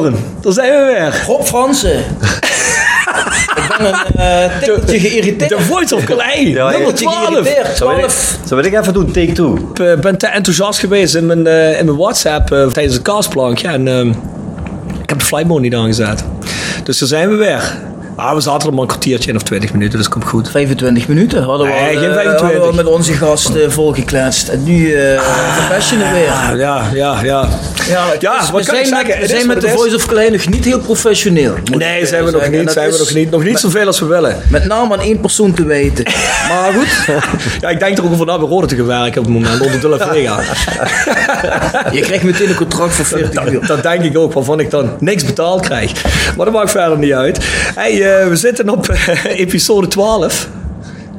Bjorn, daar zijn we weer. Rob Fransen. ik ben een uh, tikkeltje geïrriteerd. De voice of Calais, Ja, nummer Tikkeltje 12. geïrriteerd. Zal ik, 12. zal ik even doen? Take two. Ik eh, ben te enthousiast geweest in mijn, eh, in mijn WhatsApp tijdens het castplankje en ehm, ik heb de flight mode niet aangezet. Dus daar zijn we weer. Ah, we zaten er maar een kwartiertje in of 20 minuten, dus komt goed. 25 minuten hadden we, Nee, al, geen eh, 25. hadden we met onze gast eh, volgekletst. En nu uh, professional weer. Ah, ja, ja, ja. Ja, Ja, we kan ik zijn, zeggen? met, we zijn met de. Voice of Klein nog niet heel professioneel. Nee, zijn we nog zeggen. Niet, zijn we nog niet. Nog niet zoveel als we willen. Met name aan één persoon te weten. maar goed, Ja, ik denk er ook over na bij Rode te gaan werken op het moment, onder de Vega. je krijgt meteen een contract voor 40 uur. Dat, dat denk ik ook, waarvan ik dan niks betaald krijg. Maar dat maakt verder niet uit. Hey, eh, we zitten op eh, episode 12.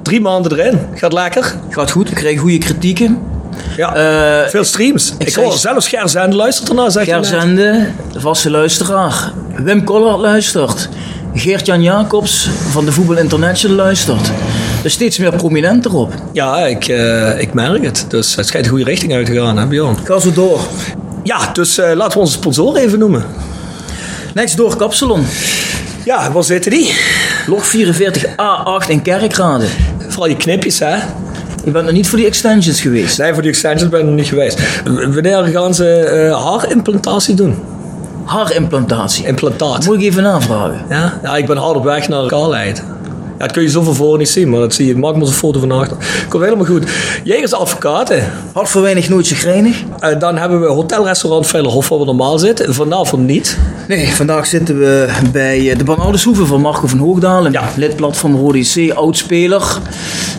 Drie maanden erin. Gaat lekker. Gaat goed, we krijgen goede kritieken. Ja. Eh, Veel streams. Ik, zeg- hoor zelfs Gerzende luistert ernaar, zeg je. Gerzende, de vaste luisteraar. Wim Collard luistert. Geert-Jan Jacobs van de Voetbal International luistert. Er is steeds meer prominent erop. Ja, ik, eh, ik merk het. Dus het schijnt de goede richting uit te gaan, hè Bjorn? Ga zo door. Ja, dus eh, laten we onze sponsor even noemen. Next door Kapsalon. Ja, waar zitten die? Log 44A8 in Kerkrade. Vooral die knipjes, hè? Je bent nog niet voor die extensions geweest. Nee, voor die extensions ben ik nog niet geweest. Wanneer gaan ze eh haarimplantatie doen? Haarimplantatie. Implantaat. Moet ik even navragen. Ja? ja, ik ben hard op weg naar kaalheid. Ja, dat kun je zo van voren niet zien, maar dat zie je. Maak maar eens een foto van achter. Komt helemaal goed. Jegers Advocaten. Hart voor weinig, nooit chagrijnig. Eh, dan hebben we hotelrestaurant Veilerhof, waar we normaal zitten. Vanavond niet. Nee, vandaag zitten we bij eh, de Banoudershoeve van Marco van Hoogdalen. Ja. Lidblad van Rode oudspeler.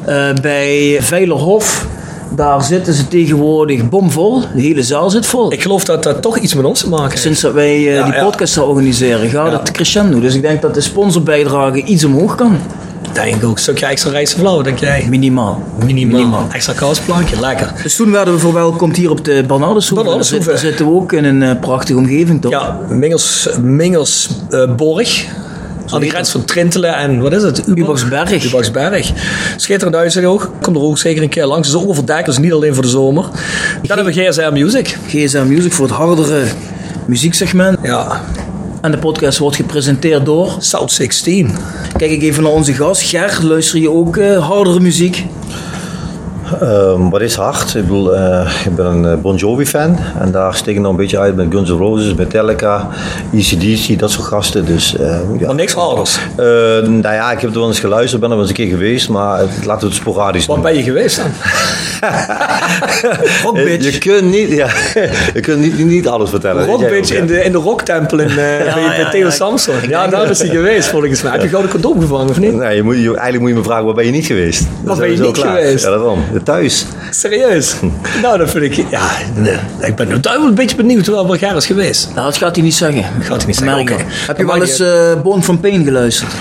Eh bij Veilerhof. Daar zitten ze tegenwoordig bomvol. De hele zaal zit vol. Ik geloof dat dat toch iets met ons te maken heeft. Sinds dat wij Ja, die podcast gaan organiseren, gaat Ja. het crescendo. Dus ik denk dat de sponsorbijdrage iets omhoog kan. Denk ook. Een stukje extra rijstevlauw, denk jij? Minimaal. Minimaal. Extra kaasplankje, lekker. Dus toen werden we verwelkomd hier op de zit- daar zitten we ook in een eh, prachtige omgeving, toch? Ja, Mingels, Mingels eh, Borg. Aan de grens van Trintelen en wat is het? Ubaxberg. Ubaxberg. Schitterend uitzicht ook. Kom er ook zeker een keer langs. Het is ook overdekt, dus niet alleen voor de zomer. Dan hebben we GSM Music. GSM Music voor het hardere muzieksegment. Ja, En de podcast wordt gepresenteerd door... South 16. Kijk ik even naar onze gast. Ger, luister je ook eh, hardere muziek? Ehm, wat is hard? Ik bedoel, eh, ik ben een eh, Bon Jovi fan en daar steek ik nog een beetje uit met Guns N' Roses, Metallica, ECDC, dat soort gasten. Dus, eh, ja. Maar niks harders. Eh, nou ja, ik heb er wel eens geluisterd, ben er wel eens een keer geweest, maar het- laten we het sporadisch Waar doen. ben je geweest dan? Rockbitch. Je kunt niet, ja, je kunt niet, niet alles vertellen. Rockbitch in de, in de rocktempel in, eh, bij, bij ja, Theo ja. Samson. Ja, daar is hij geweest volgens mij. Heb je gouden condoom gevangen of niet? Nee, je moet, je, eigenlijk moet je me vragen, waar ben je niet geweest? Waar ben je niet klaar. geweest? Ja, daarom. Thuis. Serieus? nou, dat vind ik... Ja, nee. ik ben nu wel een beetje benieuwd wel waar Ger is geweest. Nou, dat gaat hij niet zeggen. Gaat hij niet zeggen. Heb je wel eens eh Born from Pain geluisterd?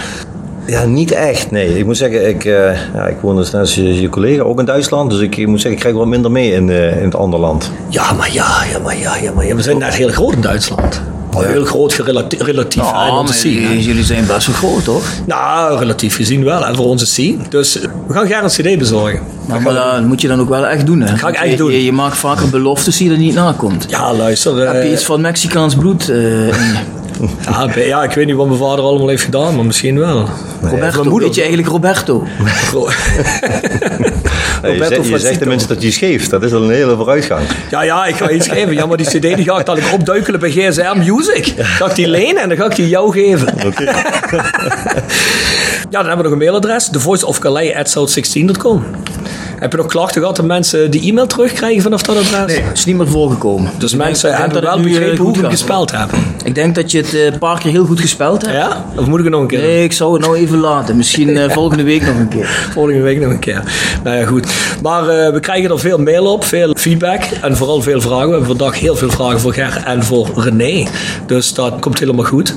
Ja, niet echt. Nee, ik moet zeggen, ik, eh, ja, ik woon dus net als je, je collega ook in Duitsland. Dus ik, ik moet zeggen, ik krijg wat minder mee in, eh, in het andere land. Ja, maar ja, ja, maar ja, ja, maar ja. We zijn net heel groot in Duitsland. Heel groot relatief onze scene. hè. jullie, zijn best wel groot, toch? Nou, relatief gezien wel, hè, voor onze scene. Dus eh, we gaan Ger een cd bezorgen. Nou, maar dat moet je dan ook wel echt doen, hè? Ga ik echt je, doen. Je, je maakt vaker beloftes die er niet nakomt. Ja, luister. eh, Heb je iets van Mexicaans bloed eh, in je? Ja, ja, ik weet niet wat mijn vader allemaal heeft gedaan, maar misschien wel. Roberto, mijn moeder- weet je eigenlijk Roberto? Nee, je Roberto zegt, je zegt Francito. tenminste dat je scheeft. Dat is al een hele vooruitgang. Ja, ja, ik ga iets geven. Ja, maar die cd die ga ik dan opduikelen bij GSM Music. Ga ik die lenen en dan ga ik die jou geven. Oké. Ja, dan hebben we nog een mailadres. thevoiceofcalais.south16.com Heb je nog klachten gehad dat mensen die e-mail terugkrijgen vanaf dat adres? Nee, is niet meer voorgekomen. Dus Ik mensen ik denk hebben wel nu, eh, begrepen hoe we het gespeld hebben. Ik denk dat je het eh, een paar keer heel goed gespeld hebt. Ja? Of moet ik het nog een keer? Nee, ik zou het nou even laten. Misschien eh, volgende week nog een keer. Volgende week nog een keer. Nou ja, goed. Maar we krijgen er veel mail op, veel feedback en vooral veel vragen. We hebben vandaag heel veel vragen voor Ger en voor René. Dus dat komt helemaal goed.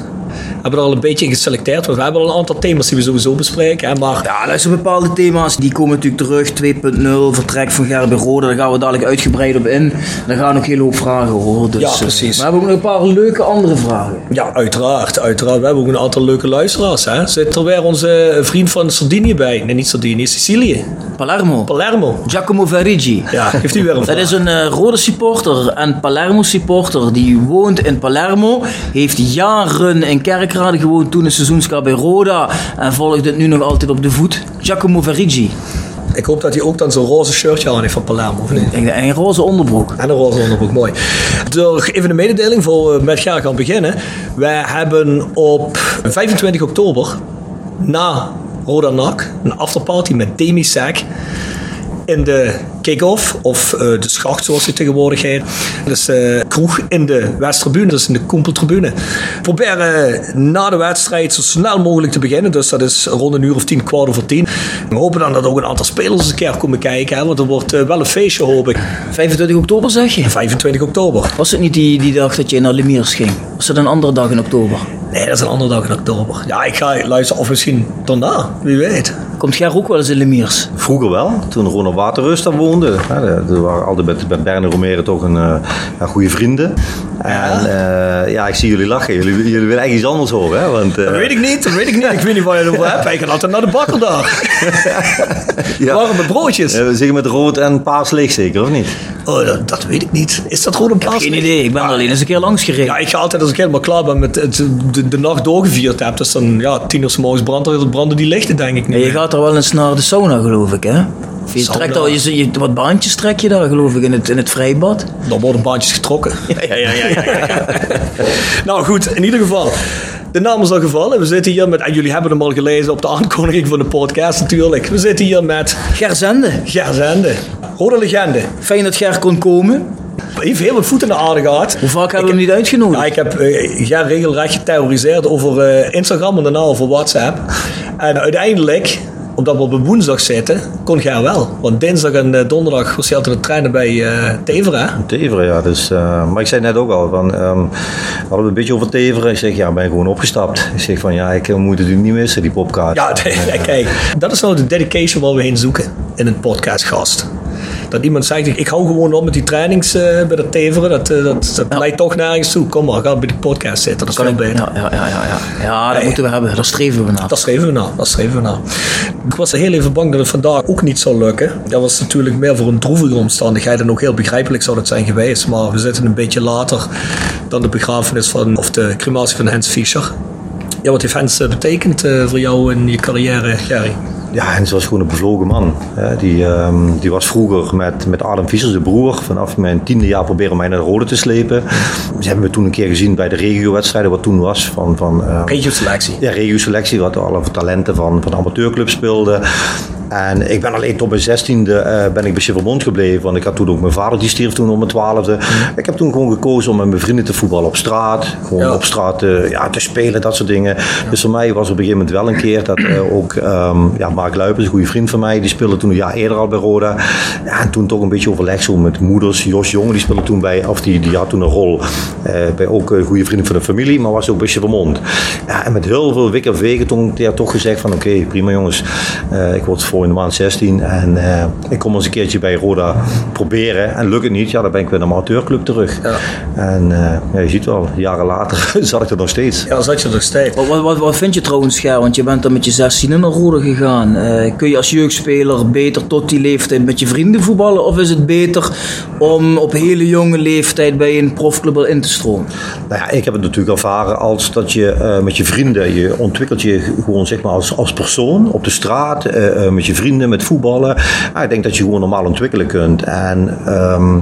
Hebben er al een beetje in geselecteerd. Want we hebben al een aantal thema's die we sowieso bespreken. Hè, maar Ja, luister, bepaalde thema's die komen natuurlijk terug. 2.0, vertrek van Gerben Rode, daar gaan we dadelijk uitgebreid op in. Daar gaan ook een hele hoop vragen horen. Dus, Ja, eh, precies. we hebben ook nog een paar leuke andere vragen. ja, uiteraard, uiteraard. We hebben ook een aantal leuke luisteraars. Hè. Zit er weer onze vriend van Sardinië bij? Nee, niet Sardinië, Sicilië. Palermo. Palermo. Giacomo Verigi. Ja, heeft u weer een Dat vraag? is een eh, rode supporter en Palermo supporter. Die woont in Palermo. Heeft jaren in Kerkrade gewoond toen een seizoenskaart bij Roda. En volgt het nu nog altijd op de voet. Giacomo Verigi. Ik hoop dat hij ook dan zo'n roze shirtje aan heeft van Palermo, of niet? En een roze onderbroek. En een roze onderbroek, mooi. Door even een mededeling voor we met Ger gaan beginnen. Wij hebben op 25 oktober na Roda NAC een afterparty met Demi Sack in de kick-off, of eh, de schacht zoals die tegenwoordig heet. Dat is eh kroeg in de Westtribune, dat is in de Koempeltribune. Proberen eh, na de wedstrijd zo snel mogelijk te beginnen, dus dat is rond een uur of tien, kwart over tien. We hopen dan dat ook een aantal spelers eens een keer komen kijken, hè, want er wordt wel een feestje hoop ik. 25 oktober zeg je? 25 oktober. Was het niet die, die dag dat je naar Lemiers ging? Was het een andere dag in oktober? Nee, dat is een andere dag in oktober. Ja, ik ga luisteren of misschien daarna, wie weet. Komt Ger ook wel eens in Lemiers? Vroeger wel, toen Ronald Waterrust daar woonde. Ja, er waren altijd met, met Berne Romero toch een eh, ja, goede vrienden. En eh, ja, ik zie jullie lachen. Jullie, jullie willen echt iets anders horen. Hè? Want, eh, Dat weet ik niet, dat weet ik niet. Ik weet niet waar je het over hebt. Ik ga altijd naar de bakker daar. ja. Warme broodjes. Eh, we zeggen met rood en paars leeg zeker, of niet? Oh, dat, dat weet ik niet. Is dat gewoon een plaats? Geen idee, ik ben er alleen eens een keer langs gereden. Ja, ik ga altijd als ik helemaal klaar ben met het, de, de nacht doorgevierd heb. Dus dan, ja, tien uur s morgens branden, branden die lichten denk ik niet. Je gaat er wel eens naar de sauna, geloof ik, hè? Of Je Sauna. trekt al, je, je, wat baantjes trek je daar, geloof ik, in het, in het vrijbad. Dan worden baantjes getrokken. Ja, ja, ja. ja, nou goed, in ieder geval. De naam is al gevallen. We zitten hier met, en jullie hebben hem al gelezen op de aankondiging van de podcast natuurlijk. We zitten hier met Gerzende. Ger Zende. Rode legende. Fijn dat Ger kon komen. Hij heeft heel wat voet in de aarde gehad. Hoe vaak hebben we hem niet uitgenodigd? Ja, ik heb eh, Ger regelrecht geterroriseerd over eh, Instagram en daarna over WhatsApp. En uiteindelijk, omdat we op een woensdag zitten, kon Ger wel. Want dinsdag en eh, donderdag was hij altijd aan het trainen bij eh Teveren. Teveren, ja. Dus, eh, maar ik zei net ook al, van, ehm, we hadden een beetje over Teveren. Ik zeg, ja, ik ben gewoon opgestapt. Ik zeg van, ja, ik moet het niet missen, die podcast. Ja, kijk, dat is nou de dedication waar we heen zoeken in een podcastgast. Dat iemand zegt, ik, hou gewoon op met die trainings eh, bij de Teveren. Dat, eh, dat, dat leidt toch nergens toe. Kom maar, ga bij de podcast zitten. Dat is Kan veel ik, beter. ja, ja, ja, ja, ja. ja, dat moeten we hebben. Daar streven we naar. Dat schreven we nou, dat schreven we nou. Ik was heel even bang dat het vandaag ook niet zou lukken. Dat was natuurlijk meer voor een droevige omstandigheid en ook heel begrijpelijk zou dat zijn geweest. Maar we zitten een beetje later dan de begrafenis van, of de crematie van Hans Fischer. Ja, wat heeft Hans eh, betekend voor jou in je carrière, Gerry? Ja, Hens was gewoon een bevlogen man. Die, ehm, die was vroeger met, met Adam Visser, de broer, vanaf mijn tiende jaar proberen mij naar de rode te slepen. Ze hebben me toen een keer gezien bij de regiowedstrijden, wat toen was. Van, van, ehm, Regio-selectie. ja, regio-selectie, wat alle talenten van, van de amateurclub speelden. En ik ben alleen tot mijn zestiende eh ben ik bij gebleven. Want ik had toen ook mijn vader, die stierf toen om mijn twaalfde. Ik heb toen gewoon gekozen om met mijn vrienden te voetballen op straat. Gewoon Ja. op straat eh, ja, te spelen, dat soort dingen. Dus voor mij was op een gegeven moment wel een keer dat eh, ook ehm, ja, Mark Luipers, een goede vriend van mij, die speelde toen een jaar eerder al bij Roda. Ja, en toen toch een beetje overleg zo met moeders. Jos Jonge, die speelde toen bij, of die, die had toen een rol eh, bij ook een goede vrienden van de familie, maar was ook bij Chevrolet. Ja, en met heel veel wik en wegen toen ja, toch gezegd van oké, prima jongens, eh, ik word voor in de maand 16 en eh, ik kom eens een keertje bij Roda proberen. En lukt het niet, ja, dan ben ik weer naar mijn amateurclub terug. Ja. En eh, ja, je ziet wel, jaren later zat ik er nog steeds. Ja, zat je er nog steeds. Wat, wat, wat, wat vind je trouwens, Ger? Want je bent dan met je 16 naar Rode gegaan. Eh, kun je als jeugdspeler beter tot die leeftijd met je vrienden voetballen? Of is het beter om op hele jonge leeftijd bij een profclub al in te stromen? Nou ja, ik heb het natuurlijk ervaren als dat je eh, met je vrienden, je ontwikkelt je gewoon zeg maar als, als persoon op de straat, eh, met je vrienden, met voetballen. Ja, ik denk dat je gewoon normaal ontwikkelen kunt. En ehm,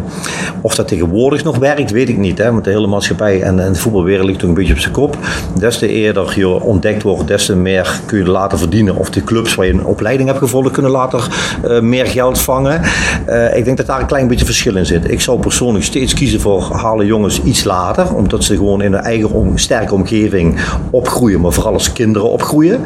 of dat tegenwoordig nog werkt, weet ik niet. Hè? Want de hele maatschappij en, en de voetbalwereld ligt toch een beetje op zijn kop. Des te eerder je ontdekt wordt, des te meer kun je later verdienen. Of de clubs waar je een opleiding hebt gevolgd, kunnen later eh, meer geld vangen. Eh, ik denk dat daar een klein beetje verschil in zit. Ik zou persoonlijk steeds kiezen voor halen jongens iets later. Omdat ze gewoon in een eigen sterke omgeving opgroeien. Maar vooral als kinderen opgroeien.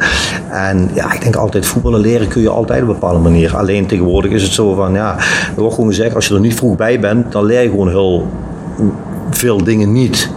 En ja, ik denk altijd voetballen leren kun je altijd op een bepaalde manier. Alleen tegenwoordig is het zo van, ja, er wordt gewoon gezegd, als je er niet vroeg bij bent, dan leer je gewoon heel veel dingen niet.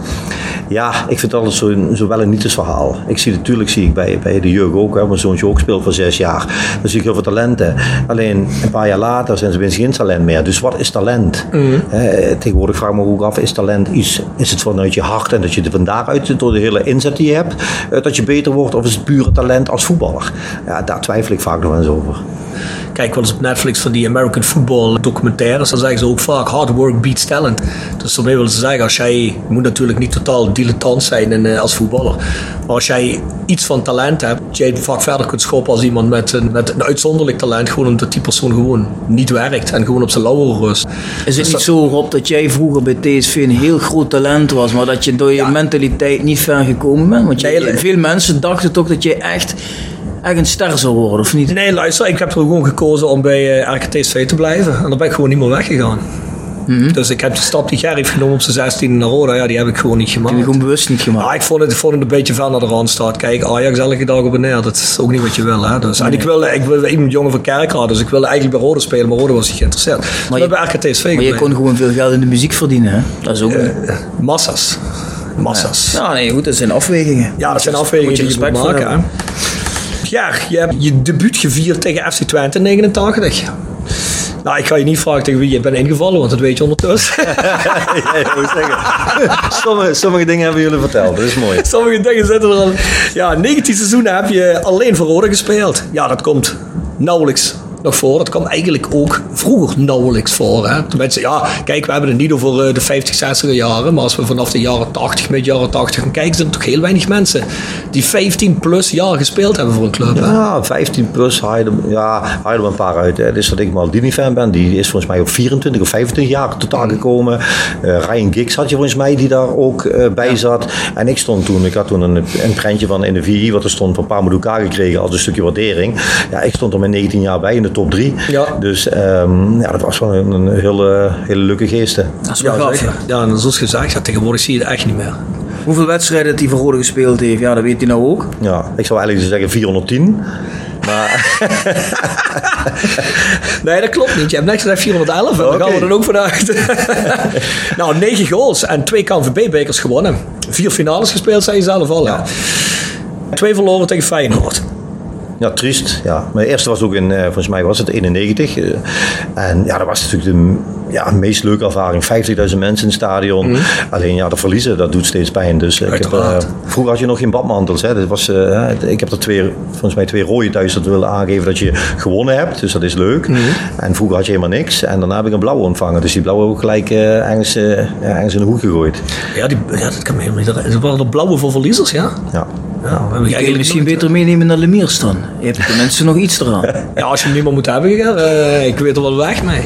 Ja, ik vind het altijd zo, zo wel een nietjesverhaal. Ik zie natuurlijk zie ik bij, bij de jeugd ook, hè, mijn zoontje ook speelt voor zes jaar. Dan zie ik heel veel talenten. Alleen een paar jaar later zijn ze weer geen talent meer. Dus wat is talent? Eh, tegenwoordig vraag ik me ook af, is talent iets, is het vanuit je hart en dat je er vandaag uit door de hele inzet die je hebt, eh, dat je beter wordt? Of is het pure talent als voetballer? Ja, daar twijfel ik vaak nog eens over. Kijk wel eens op Netflix van die American football documentaires. Dan zeggen ze ook vaak hard work beats talent. Dus daarmee willen ze zeggen, als jij, je moet natuurlijk niet totaal dilettant zijn in, eh, als voetballer. Maar als jij iets van talent hebt, dat jij vaak verder kunt schoppen als iemand met een, met een uitzonderlijk talent. Gewoon omdat die persoon gewoon niet werkt en gewoon op zijn lauwe rust. Is het Dus niet zo, Rob, dat jij vroeger bij TSV een heel groot talent was, maar dat je door je mentaliteit niet ver gekomen bent? Want Nee, veel mensen dachten toch dat je echt, echt een ster zou worden, of niet? Nee, luister, ik heb er gewoon gekozen om bij uh, RKTSV te blijven. En dan ben ik gewoon niet meer weggegaan. Dus ik heb die stap die Gerry heeft genomen op zijn 16 naar Roda, ja, die heb ik gewoon niet gemaakt. Die heb je gewoon bewust niet gemaakt. Ja, ik vond het, ik vond het een beetje ver naar de rand staat. Kijk, Ajax elke dag op en neer, dat is ook niet wat je wil. Hè? Dus, En ik wilde, ik wilde iemand jongen van Kerkrade, dus ik wilde eigenlijk bij Rode spelen, maar Rode was niet geïnteresseerd. Dus Maar we je- hebben RKTSV maar je kon gewoon veel geld in de muziek verdienen, hè? Dat is ook... Massas. Massas. Ja. Ja, nee, goed, dat zijn afwegingen. dat zijn afwegingen Moet je die je moet maken. Hè? Ja, je hebt je debuut gevierd tegen FC Twente in 89. Nou, ik ga je niet vragen tegen wie je bent ingevallen, want dat weet je ondertussen. ja, ik moet zeggen. sommige, sommige dingen hebben jullie verteld, dat is mooi. Sommige dingen zitten er al. Ja, 19 seizoenen heb je alleen voor Rode gespeeld. Ja, dat komt nauwelijks nog voor. Dat kwam eigenlijk ook vroeger nauwelijks voor. Hè. Tenminste, ja, kijk, we hebben het niet over eh, de 50, 60 jaren. Maar als we vanaf de jaren 80, met jaren 80 gaan kijken, zijn er toch heel weinig mensen die 15 plus jaar gespeeld hebben voor een club. Hè. Ja, 15 plus, haal je er, ja, haal je er een paar uit. Hè. Dus dat ik Maldini-fan ben, die is volgens mij op 24 of 25 jaar totaal gekomen. Eh, Ryan Giggs had je volgens mij, die daar ook eh, bij zat. En ik stond toen, ik had toen een, een prentje van in de VI, wat er stond van Pamadouka gekregen als een stukje waardering. Ja, ik stond er met 19 jaar bij in de top 3. Ja. Dus ehm, ja, dat was wel een, een hele, hele leuke geesten. Dat is wel Ja, gaaf, ja, en zoals gezegd, ja, tegenwoordig zie je het echt niet meer. Hoeveel wedstrijden hij voor Rode gespeeld heeft, ja, dat weet hij nou ook. Ja, ik zou eigenlijk zeggen 410. Maar Nee, dat klopt niet. Je hebt net gezegd 411 en daar gaan we er ook vanuit. nou, 9 goals en twee KNVB-bekers gewonnen. Vier finales gespeeld, zei je zelf al. Ja. Twee verloren tegen Feyenoord. Ja, triest. Ja. Mijn eerste was ook in, eh, volgens mij was het 91. eh, en ja, dat was natuurlijk de ja, meest leuke ervaring. 50.000 mensen in het stadion. Alleen ja, dat verliezen, dat doet steeds pijn. Dus ik heb, eh, vroeger had je nog geen badmantels. Hè. Dat was, ik heb er twee, volgens mij twee rode thuis dat willen aangeven dat je gewonnen hebt. Dus dat is leuk. En vroeger had je helemaal niks. En daarna heb ik een blauwe ontvangen. Dus die blauwe ook gelijk ergens, ergens in de hoek gegooid. Ja, die, ja dat kan me helemaal niet. Dat waren de blauwe voor verliezers, ja? Ja. Ja, we hebben Kun je misschien nooit- beter meenemen naar Lemiers dan. Je hebt tenminste nog iets eraan. Ja, als je hem niet meer moet hebben, eh, ik weet er wel weg mee.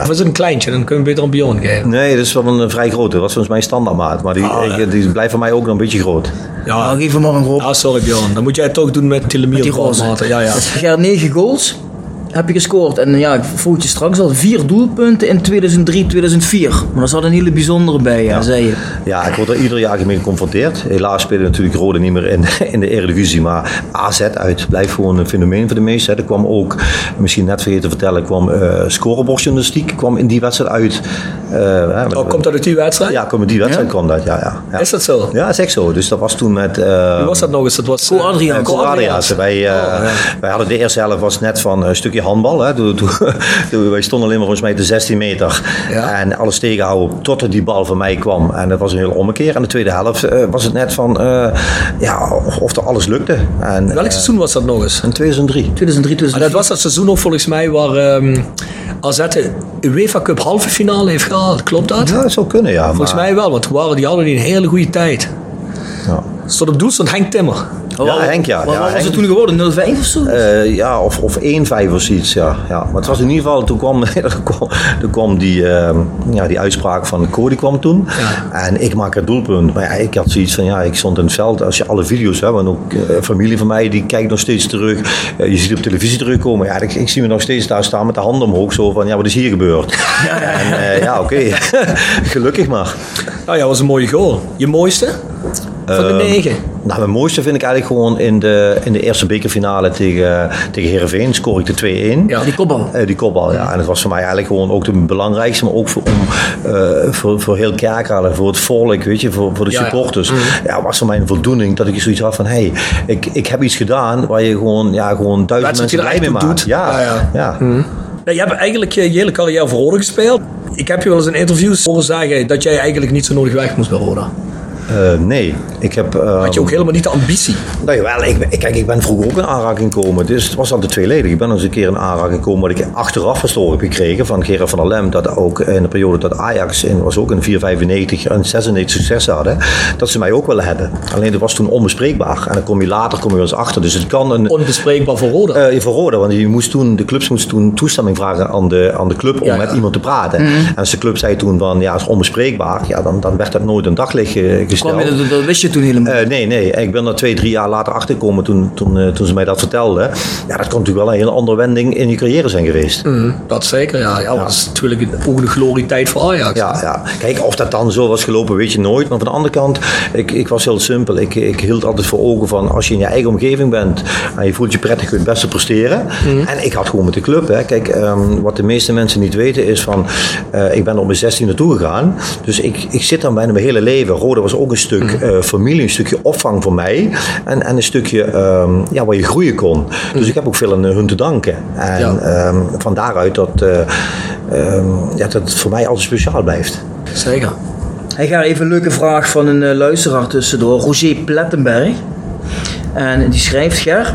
Of is het een kleintje, dan kun je beter een bion geven. Nee, dat is wel een vrij grote. Dat was volgens mij standaardmaat. Maar die, ik- die blijft voor mij ook nog een beetje groot. Nou, Ja, geef hem maar een Rob. ah, sorry Bjorn. Dan moet jij het toch doen met Tilemier. die roze. Ja, ja. Ger, 9 goals heb je gescoord. En ja, ik vroeg je straks al, vier doelpunten in 2003, 2004. Maar daar zat een hele bijzondere bij, ja, zei je. Ja, ik word er ieder jaar mee geconfronteerd. Helaas spelen natuurlijk Rode niet meer in, in de Eredivisie. Maar AZ uit blijft gewoon een fenomeen voor de meesten. hè. Er kwam ook, misschien net vergeten te vertellen, kwam eh scorebordjournalistiek kwam in die wedstrijd uit. Eh, hè, Oh, komt dat uit die wedstrijd? Ja, in die wedstrijd kwam dat, ja. ja, ja. Is dat zo? Ja, is echt zo. Dus dat was toen met... eh, Wie was dat nog eens? Dat was Co Adriaanse. Co Adriaanse. Wij, eh, Oh, ja. wij hadden de eerste helft was net van een stukje handbal. Hè. Toen, toen, toen- wij stonden alleen maar volgens mij de 16 meter. Ja. En alles tegenhouden totdat die bal van mij kwam. En dat was een hele ommekeer. En de tweede helft eh, was het net van eh, ja, of, of er alles lukte. En, Welk eh, seizoen was dat nog eens? in 2003. 2003, Ah, 2004. dat was dat seizoen ook volgens mij waar ehm AZ de UEFA Cup halve finale heeft gehaald. Klopt dat? Ja, dat zou kunnen, ja. Volgens maar- mij wel, want toen waren, die hadden die een hele goede tijd. Ja, Stond op doel stond Henk Timmer. Oh, Ja, Henk, ja. Wat, Ja, was Henk. het toen geworden? 0-5 of zo? Eh, ja, of, of 1-5 of zoiets, ja. ja. Maar het was in ieder geval, toen kwam, er kwam, die, ehm, ja, die uitspraak van Cody kwam toen. En ik maak het doelpunt. Maar ja, ik had zoiets van, ja, ik stond in het veld. Als je alle video's hebt, en ook eh, familie van mij, die kijkt nog steeds terug. Eh, je ziet op televisie terugkomen. Ja, ik, ik zie me nog steeds daar staan met de handen omhoog. Zo van, ja, wat is hier gebeurd? En eh, ja, oké. Gelukkig maar. Nou ja, was een mooie goal. Je mooiste? Van de Ehm, negen. Nou, mijn mooiste vind ik eigenlijk gewoon in de, in de eerste bekerfinale tegen, tegen Heerenveen. Scoor ik de 2-1. Ja. Die kopbal. Eh, die kopbal, ja. En het was voor mij eigenlijk gewoon ook de belangrijkste, maar ook voor, om, eh, voor, voor heel Kerkrade, voor het volk, weet je, voor, voor de Ja, ja. supporters. Ja, was voor mij een voldoening dat ik zoiets had van, hé, hey, ik, ik heb iets gedaan waar je gewoon, ja, gewoon duizend mensen blij mee maakt. doet. Ja, Ja, ja. je hebt eigenlijk je, je hele carrière voor Roda gespeeld. Ik heb je wel eens in interviews horen zeggen dat jij eigenlijk niet zo nodig weg moest bij Roda. Eh, nee, ik heb... eh, Had je ook helemaal niet de ambitie. Nou jawel, ik, ben- kijk, ik ben vroeger ook in aanraking gekomen. Dus het was altijd tweeledig. Ik ben eens een keer in aanraking gekomen wat ik achteraf verstoren heb gekregen van Gerard van der Lem. Dat ook in de periode dat Ajax in, was ook in 495 en 96 succes hadden. Dat ze mij ook willen hebben. Alleen dat was toen onbespreekbaar. En dan kom je later kom je wel eens achter. Dus het kan een... Onbespreekbaar voor Roda. eh voor Roda, want je moest toen, de clubs moesten toen toestemming vragen aan de, aan de club om Ja, ja. met iemand te praten. En als de club zei toen van ja, is onbespreekbaar, ja, dan, dan werd dat nooit een daglicht eh, je, dat, wist je toen helemaal. Eh, nee, nee. Ik ben er twee, drie jaar later achtergekomen toen, toen, eh, toen ze mij dat vertelden. Ja, dat kan natuurlijk wel een hele andere wending in je carrière zijn geweest. Dat zeker, ja. ja, Dat is natuurlijk ook een glorietijd voor Ajax. Ja, ja. Kijk, of dat dan zo was gelopen, weet je nooit. Maar van de andere kant, ik, ik was heel simpel. Ik, ik hield altijd voor ogen van als je in je eigen omgeving bent en je voelt je prettig, kun je het beste presteren. En ik had gewoon met de club. Hè. Kijk, ehm, wat de meeste mensen niet weten is van, eh, ik ben op mijn 16 naartoe gegaan. Dus ik, ik zit dan bijna mijn hele leven. Roda was ook een stuk eh, familie, een stukje opvang voor mij. En, en een stukje ehm, ja, waar je groeien kon. Dus ik heb ook veel aan hun te danken. En Ja. ehm, van daaruit dat, eh, ehm, ja, dat het voor mij altijd speciaal blijft. Zeker. Hij gaat even een leuke vraag van een eh, luisteraar tussendoor. Roger Plettenberg. En die schrijft, Ger...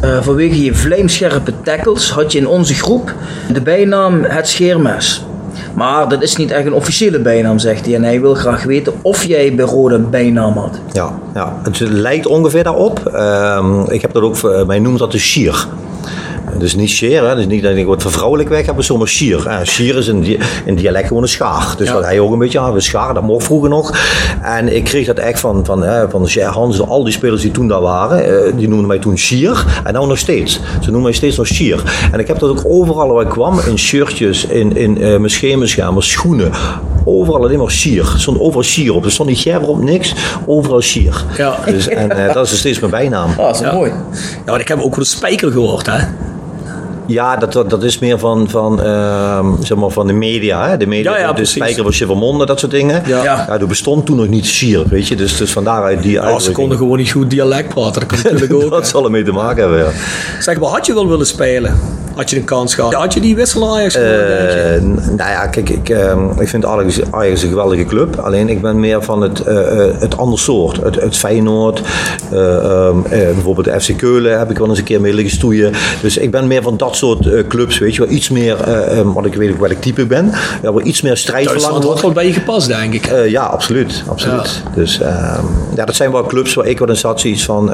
eh, vanwege je vlijmscherpe tackles had je in onze groep de bijnaam het scheermes. Maar dat is niet echt een officiële bijnaam, zegt hij. En hij wil graag weten of jij bij Rode bijnaam had. Ja, ja, het lijkt ongeveer daarop. Ehm, ik heb dat ook, eh, mij noemt dat de Schier. Dus niet Scheer, hè? dus niet dat ik wat vervrouwelijk weg heb, maar zomaar Schier. Eh, Schier is in, di in dialect gewoon een schaar. Dus Ja. wat hij ook een beetje aan, een schaar, dat mocht vroeger nog. En ik kreeg dat echt van, van, van Cher Hans, al die spelers die toen daar waren, eh, die noemden mij toen Schier. En nou nog steeds. Ze noemen mij steeds nog Schier. En ik heb dat ook overal waar ik kwam, in shirtjes, in, in eh mijn schemerschermen, schoenen. Overal alleen maar Schier. Er stond overal Schier op. Er stond niet Ger op, niks. Overal Schier. Ja. Dus, en eh, dat is dus steeds mijn bijnaam. Ah, dat is Ja. mooi. Ja, want ik heb ook wel de spijker gehoord, hè? Ja, dat, dat, dat is meer van, van, ehm, zeg maar van de media. Hè? De media, Ja, ja, de precies. spijker van Chevermonde, dat soort dingen. Ja. Ja. er bestond toen nog niet Sier, weet je. Dus, dus van daaruit die Ja, ze konden gewoon niet goed dialect praten. Dat kan natuurlijk ook. dat zal ermee te maken hebben, ja. Zeg, wat had je wel willen spelen? Had je een kans gehad? Had je die wissel Ajax? Eh, nou ja, kijk, ik, ehm, ik vind Ajax, Ajax een geweldige club. Alleen ik ben meer van het, eh, eh, het ander soort. Het, het Feyenoord, eh, ehm, eh, bijvoorbeeld de FC Keulen heb ik wel eens een keer mee liggen stoeien. Dus ik ben meer van dat soort clubs, weet je wel. Iets meer, eh, ehm, want ik weet ook welk type ik ben. Ja, waar iets meer strijd Duitsland verlangen had wordt. wel bij je gepast, denk ik. Ja, absoluut. absoluut. Dus ja, dat zijn wel clubs waar ik wel in zat. Zoiets van,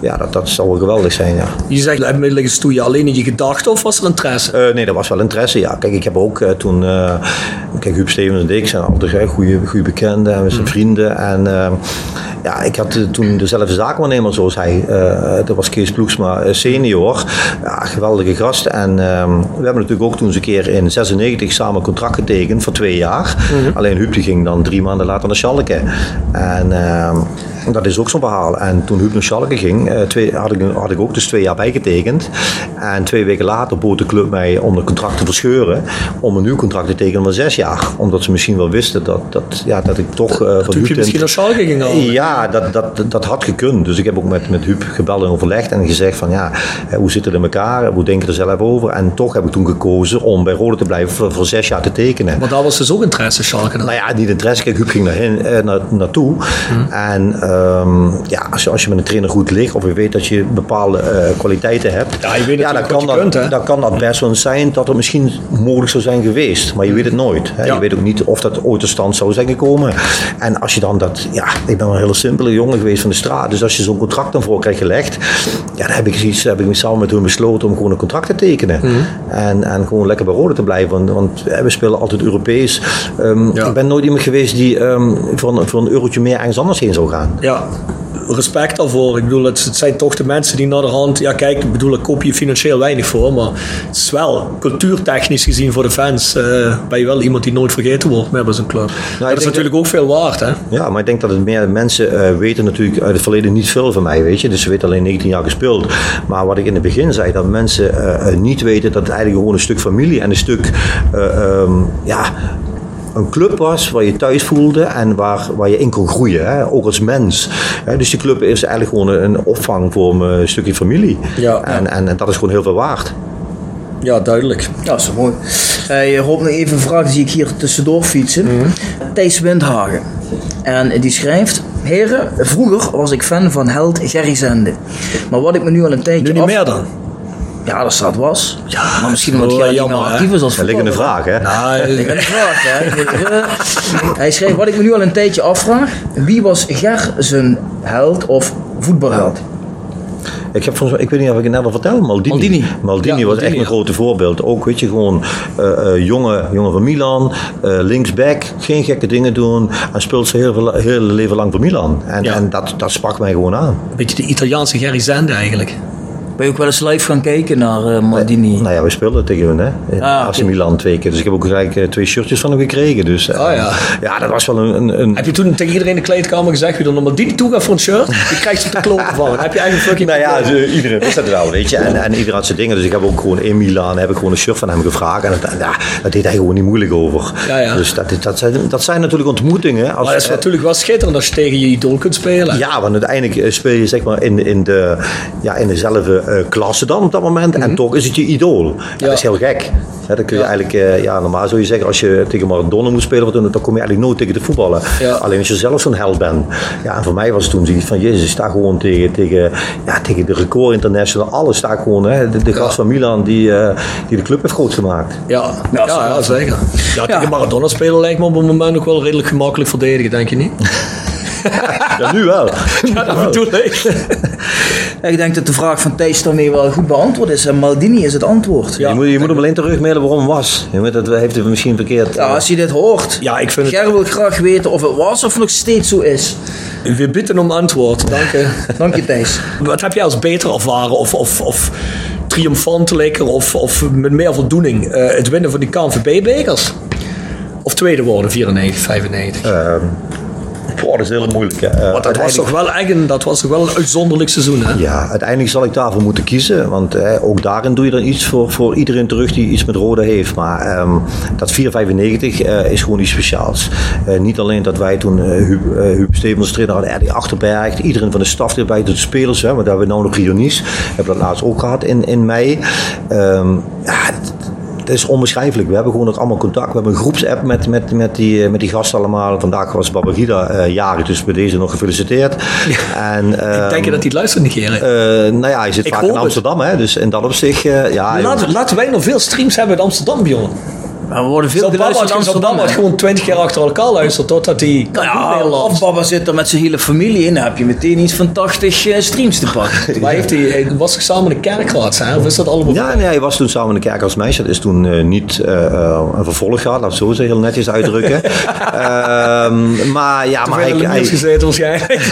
ja, dat, dat zal wel geweldig zijn, ja. Je zegt, je liggen stoeien alleen in je gedachten of was er interesse? Eh, nee, dat was wel interesse, ja. Kijk, ik heb ook eh, toen... eh, kijk, Huub Stevens en ik zijn altijd uh, goede, goede bekenden en we zijn vrienden. En ja, ik had toen dezelfde zaakwaarnemer zoals hij. eh, dat was Kees Ploegsma eh, senior. Ja, geweldige gast. En ehm, we hebben natuurlijk ook toen eens een keer in 96 samen contract getekend voor twee jaar. Alleen Huub die ging dan drie maanden later naar Schalke. En ehm, dat is ook zo'n verhaal. En toen Huub naar Schalke ging, eh, twee, had, ik, had ik ook dus twee jaar bijgetekend. En twee weken later bood de club mij om de contract te verscheuren. Om een nieuw contract te tekenen van zes jaar. Omdat ze misschien wel wisten dat, dat, ja, dat ik toch... van Toen Huub je misschien naar Schalke ging halen. Ja, dat, dat, dat had gekund. Dus ik heb ook met, met Huub gebeld en overlegd en gezegd van ja, hoe zit het in elkaar? Hoe denk je er zelf over? En toch heb ik toen gekozen om bij Rode te blijven voor, voor zes jaar te tekenen. Maar daar was dus ook interesse, Schalke. dan. Nou ja, niet interesse. Kijk, Huub ging daarheen, eh, na, naartoe. En ehm, ja, als je, als je met een trainer goed ligt of je weet dat je bepaalde eh, kwaliteiten hebt. Ja, je weet dan natuurlijk kan, dat, kunt, hè? dan kan dat best wel zijn dat het misschien mogelijk zou zijn geweest. Maar je weet het nooit. Hè? Ja. Je weet ook niet of dat ooit tot stand zou zijn gekomen. En als je dan dat... Ja, ik ben wel een hele simpele jongen geweest van de straat. Dus als je zo'n contract dan voor krijgt gelegd. Ja, dan heb ik, iets, heb ik samen met hun besloten om gewoon een contract te tekenen. Mhm. En, en gewoon lekker bij Rode te blijven. Want, want eh, we spelen altijd Europees. Ehm, Ja. Ik ben nooit iemand geweest die ehm, voor, een, voor een eurotje meer ergens anders heen zou gaan. Ja. Respect daarvoor. Ik bedoel, het, het zijn toch de mensen die naar de hand... Ja, kijk, ik bedoel, ik koop je financieel weinig voor. Maar het is wel cultuurtechnisch gezien voor de fans... eh, ben je wel iemand die nooit vergeten wordt met bij zo'n club. dat is natuurlijk ook veel waard, hè? Ja, maar ik denk dat het meer mensen eh, weten natuurlijk uit het verleden niet veel van mij, weet je. Dus ze weten alleen 19 jaar gespeeld. Maar wat ik in het begin zei, dat mensen eh, niet weten dat het eigenlijk gewoon een stuk familie en een stuk, eh, ehm, ja, een club was waar je thuis voelde en waar, waar je in kon groeien, hè? ook als mens. Hè, dus die club is eigenlijk gewoon een opvang voor een eh, stukje familie. Ja. en, en, en dat is gewoon heel veel waard. Ja, duidelijk. Ja, dat is mooi. Hey, Rob, nog even een vraag, die zie ik hier tussendoor fietsen. Mhm. Thijs Windhagen. En die schrijft... Heren, vroeger was ik fan van held Gerry Zende. Maar wat ik me nu al een tijdje Nu niet af- meer dan? Ja, dat staat was. Ja, maar misschien dat is omdat jammer, hè? actief is als Dat ligt in de voetballer. vraag, hè? Nou, ben een vraag, hè. Hij schreef, wat ik me nu al een tijdje afvraag. Wie was Ger zijn held of voetbalheld? Ik, heb volgens mij, ik weet niet of ik het net al vertelde, Maldini. Maldini. Maldini Ja, was Maldini, echt een ja. grote voorbeeld. Ook, weet je, gewoon eh, eh, jongen, jongen van Milan, eh, linksback, geen gekke dingen doen. En speelt zijn heel, veel- heel leven lang voor Milan. En, Ja. en dat, dat sprak mij gewoon aan. Een beetje de Italiaanse Gerry Zende eigenlijk. Ben je ook wel eens live gaan kijken naar Maldini? Nou ja, we speelden tegen hun, hè. In Ah, AC. Milan twee keer. Dus ik heb ook gelijk eh, twee shirtjes van hem gekregen. Dus, Oh, ja. Ja, dat was wel een... een, een Heb je toen tegen iedereen in de kleedkamer gezegd... wie nog maar die toe gaat voor een shirt... die krijgt ze te kloten van. Heb je eigenlijk fucking... Nou ja, ze- iedereen wist dat wel, weet je. En, en iedereen had zijn dingen. Dus ik heb ook gewoon in Milaan heb ik gewoon een shirt van hem gevraagd. En dat, ja, dat deed hij gewoon niet moeilijk over. Ja, ja. Dus dat, dat, zijn, dat zijn natuurlijk ontmoetingen. Als, Maar dat is natuurlijk wel schitterend als je tegen je idool kunt spelen. ja, want uiteindelijk speel je zeg maar in, in, de, ja, in dezelfde klasse dan op dat moment. En toch is het je idool. Ja, Mhm. Dat is heel gek. Hè, dan kun je Ja. eigenlijk, eh, ja, normaal zou je zeggen, als je tegen Maradona moet spelen, dan, dan kom je eigenlijk nooit tegen te voetballen. Ja. Alleen als je zelf zo'n held bent. Ja, en voor mij was het toen zoiets van, jezus, ik sta gewoon tegen, tegen, ja, tegen de record international. Alles sta gewoon, hè, de, de gast van Milan die, eh, die de club heeft groot gemaakt. Ja, ja, ja, zeker. Ja, tegen Maradona spelen lijkt me op een moment ook wel redelijk gemakkelijk verdedigen, denk je niet? Ja, nu wel. Ja, dat bedoel ik. Ik denk dat de vraag van Thijs daarmee wel goed beantwoord is. En Maldini is het antwoord. Ja. je, moet, je moet hem alleen terugmailen waarom het was. Je weet, dat heeft hij misschien verkeerd. Ja, als je dit hoort. Ja, ik vind het... Ger wil graag weten of het was of nog steeds zo is. We bidden om antwoord, dank je. Dank je Thijs. Wat heb jij als beter ervaren of, of, of triomfantelijker of, of met meer voldoening? Eh, het winnen van die KNVB-bekers? Of tweede worden, 94, 95? Ehm, dat is heel moeilijk. hè. Want dat was, toch wel echt een, dat was toch wel een uitzonderlijk seizoen, hè? Ja, uiteindelijk zal ik daarvoor moeten kiezen. Want eh, ook daarin doe je dan iets voor, voor iedereen terug die iets met Roda heeft. Maar ehm, dat 495 eh, is gewoon iets speciaals. Eh, niet alleen dat wij toen, eh Huub, Huub Stevens trainer hadden, Eddie Achterberg, iedereen van de staf erbij, de spelers. Hè, want daar hebben we nou nog Rionies. Hebben dat laatst ook gehad in, in mei. Ehm, ja, het- is onbeschrijfelijk. We hebben gewoon ook allemaal contact. We hebben een groepsapp met, met, met, die, eh, met die gasten allemaal. Vandaag was Babagida eh jarig, dus bij deze nog gefeliciteerd. En, ehm, Denk je dat hij het luistert, Nigeria? eh, nou ja, hij zit Ik vaak in het. Amsterdam, hè, dus in dat opzicht, ja. laten, laten wij nog veel streams hebben uit Amsterdam, Bjorn. Maar we worden veel Baba beluisterd in Amsterdam als gewoon 20 jaar achter elkaar luistert totdat hij Nou kampioen ja, of Baba zit er met zijn hele familie in, dan heb je meteen iets van 80 eh, streams te pakken. Maar heeft hij, hij was zich samen in de kerk gehad, hè? Of is dat allemaal... Ja, nee, hij was toen samen in de kerk als meisje. Dat is toen eh, niet eh, eh, een vervolg gehad, laat het zo zeggen, heel netjes uitdrukken. Ehm, maar ja, maar hij... Hij gezeten waarschijnlijk.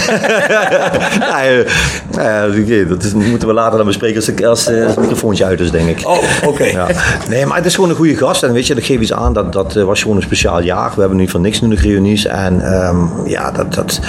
ja, oké, dat is- moeten we later dan bespreken als, ik- als, eh, als het microfoontje uit is, denk ik. Oh, oké. Ja. Nee, maar het is gewoon een goede gast. En weet je, dat geeft iets aan. Dat, dat eh, was gewoon een speciaal jaar. We hebben nu van niks nu nog reunies. En ehm, ja, dat, dat,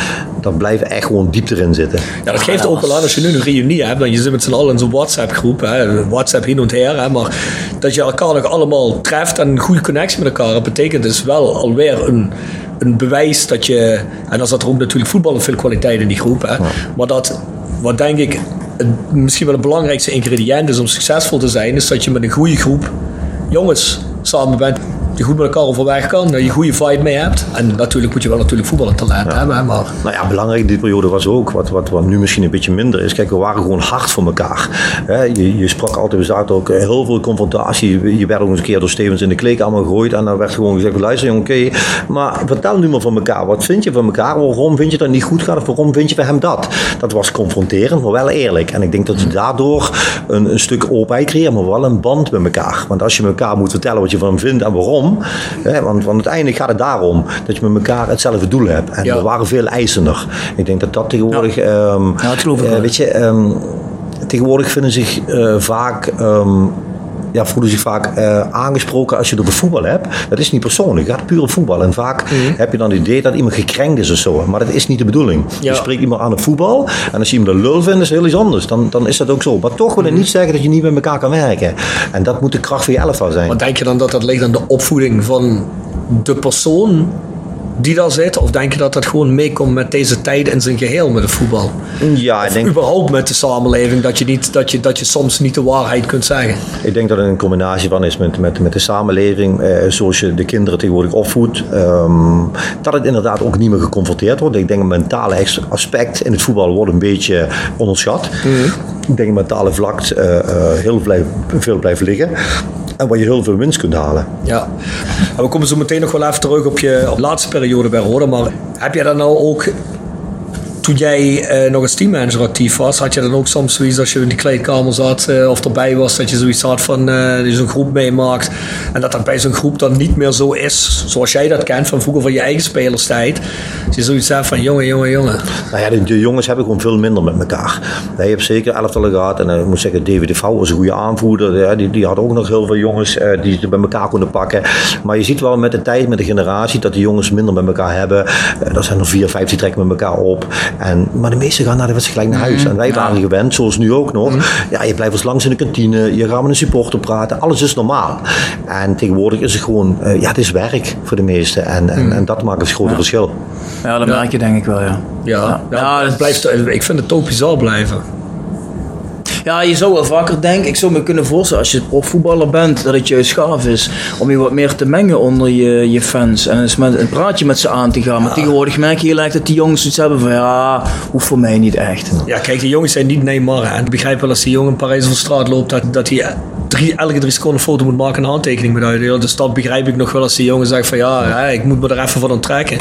dat blijft echt gewoon diep erin zitten. Ja, dat geeft ook wel aan als je nu een reunie hebt. Dan je zit met z'n allen in zo'n WhatsApp-groep. hè, WhatsApp heen en her. Hè, maar dat je elkaar nog allemaal treft en een goede connectie met elkaar hebt, betekent dus wel alweer een, een bewijs dat je. En dan zat er ook natuurlijk voetbal en veel kwaliteit in die groep. Hè, Maar dat, wat denk ik het, misschien wel het belangrijkste ingrediënt is om succesvol te zijn, is dat je met een goede groep jongens samen bent. Die goed met elkaar overweg kan, dat je goede vibe mee hebt. En natuurlijk moet je wel natuurlijk voetbaltalent hebben, hè, maar Nou ja, belangrijk in die periode was ook, wat, wat, wat nu misschien een beetje minder is. Kijk, we waren gewoon hard voor elkaar. Je, je sprak altijd, we zaten ook eh, heel veel confrontatie. Je- Je werd ook eens een keer door Stevens in de kleedkamer gegooid. En dan werd gewoon gezegd, luister jongen, oké, maar vertel nu maar van elkaar. Wat vind je van elkaar? Waarom vind je dat niet goed gaat? Of waarom vind je bij hem dat? Dat was confronterend, maar wel eerlijk. En ik denk dat je daardoor een, een stuk openheid creëert, maar wel een band met elkaar. Want als je elkaar moet vertellen wat je van hem vindt en waarom, Waarom? Hè, want, want uiteindelijk gaat het daarom dat je met elkaar hetzelfde doel hebt. En Ja. er waren veel eisender. Ik denk dat dat tegenwoordig... ehm, Ja, dat geloof ik eh, wel. weet je, ehm, tegenwoordig vinden zich eh, vaak... ehm, ja, voelen zich vaak eh, aangesproken als je het over voetbal hebt. Dat is niet persoonlijk, het gaat puur op voetbal. En vaak Mhm. heb je dan het idee dat iemand gekrenkt is of zo. Maar dat is niet de bedoeling. Ja. Je spreekt iemand aan op voetbal. En als je iemand een lul vindt, is het heel iets anders. Dan, dan is dat ook zo. Maar toch wil het Mhm. niet zeggen dat je niet met elkaar kan werken. En dat moet de kracht van je elftal zijn. Maar denk je dan dat dat ligt aan de opvoeding van de persoon die daar zit? Of denk je dat dat gewoon meekomt met deze tijd in zijn geheel met het voetbal? Ja, ik Of denk, überhaupt met de samenleving, dat je, niet, dat, je, dat je soms niet de waarheid kunt zeggen? ik denk dat het een combinatie van is met, met, met de samenleving. Eh, zoals je de kinderen tegenwoordig opvoedt. ehm, dat het inderdaad ook niet meer geconfronteerd wordt. Ik denk het mentale aspect in het voetbal wordt een beetje onderschat. Ik denk mentale vlak eh, eh, heel veel blijft liggen. En waar je heel veel winst kunt halen. Ja. We komen zo meteen nog wel even terug op je laatste periode bij Roda. Maar heb jij dan nou ook, toen jij eh, nog als teammanager actief was, had je dan ook soms zoiets als je in die kleedkamer zat eh, of erbij was, dat je zoiets had van je zo'n groep meemaakt. En dat dat bij zo'n groep dan niet meer zo is zoals jij dat kent van vroeger van je eigen spelerstijd. Dat je zoiets hebt van jongen, jongen, jongen. Nou ja, de, de jongens hebben gewoon veel minder met elkaar. Je hebt zeker elftallen gehad. En ik moet zeggen, David de Vouw was een goede aanvoerder. Die, die had ook nog heel veel jongens die ze bij elkaar konden pakken. Maar je ziet wel met de tijd, met de generatie, dat de jongens minder met elkaar hebben. Er zijn er vier, vijf die trekken met elkaar op. En, maar de meesten gaan naar de wedstrijd gelijk naar huis. En wij waren gewend, zoals nu ook nog. Ja, je blijft eens langs in de kantine. Je gaat met een supporter praten. Alles is normaal. En tegenwoordig is het gewoon, eh, ja, het is werk voor de meesten. En, en, en dat maakt het grote verschil. Ja, dat merk je denk ik wel, ja. Ja, ja, Ja, het dat- blijft, ik vind het ook bizar blijven. Ja, je zou wel vaker denken, ik zou me kunnen voorstellen als je profvoetballer bent, dat het juist gaaf is om je wat meer te mengen onder je, je fans en eens met een praatje met ze aan te gaan. Maar tegenwoordig merk je erg dat die jongens iets hebben van ja, hoeft voor mij niet echt. Ja, kijk, die jongens zijn niet Neymar. En ik begrijp wel als die jongen in Parijs op straat loopt, dat, dat hij drie, elke drie seconden foto moet maken en een handtekening moet uitdelen. Dus dat begrijp ik nog wel als die jongen zegt van ja, hè, ik moet me er even van onttrekken.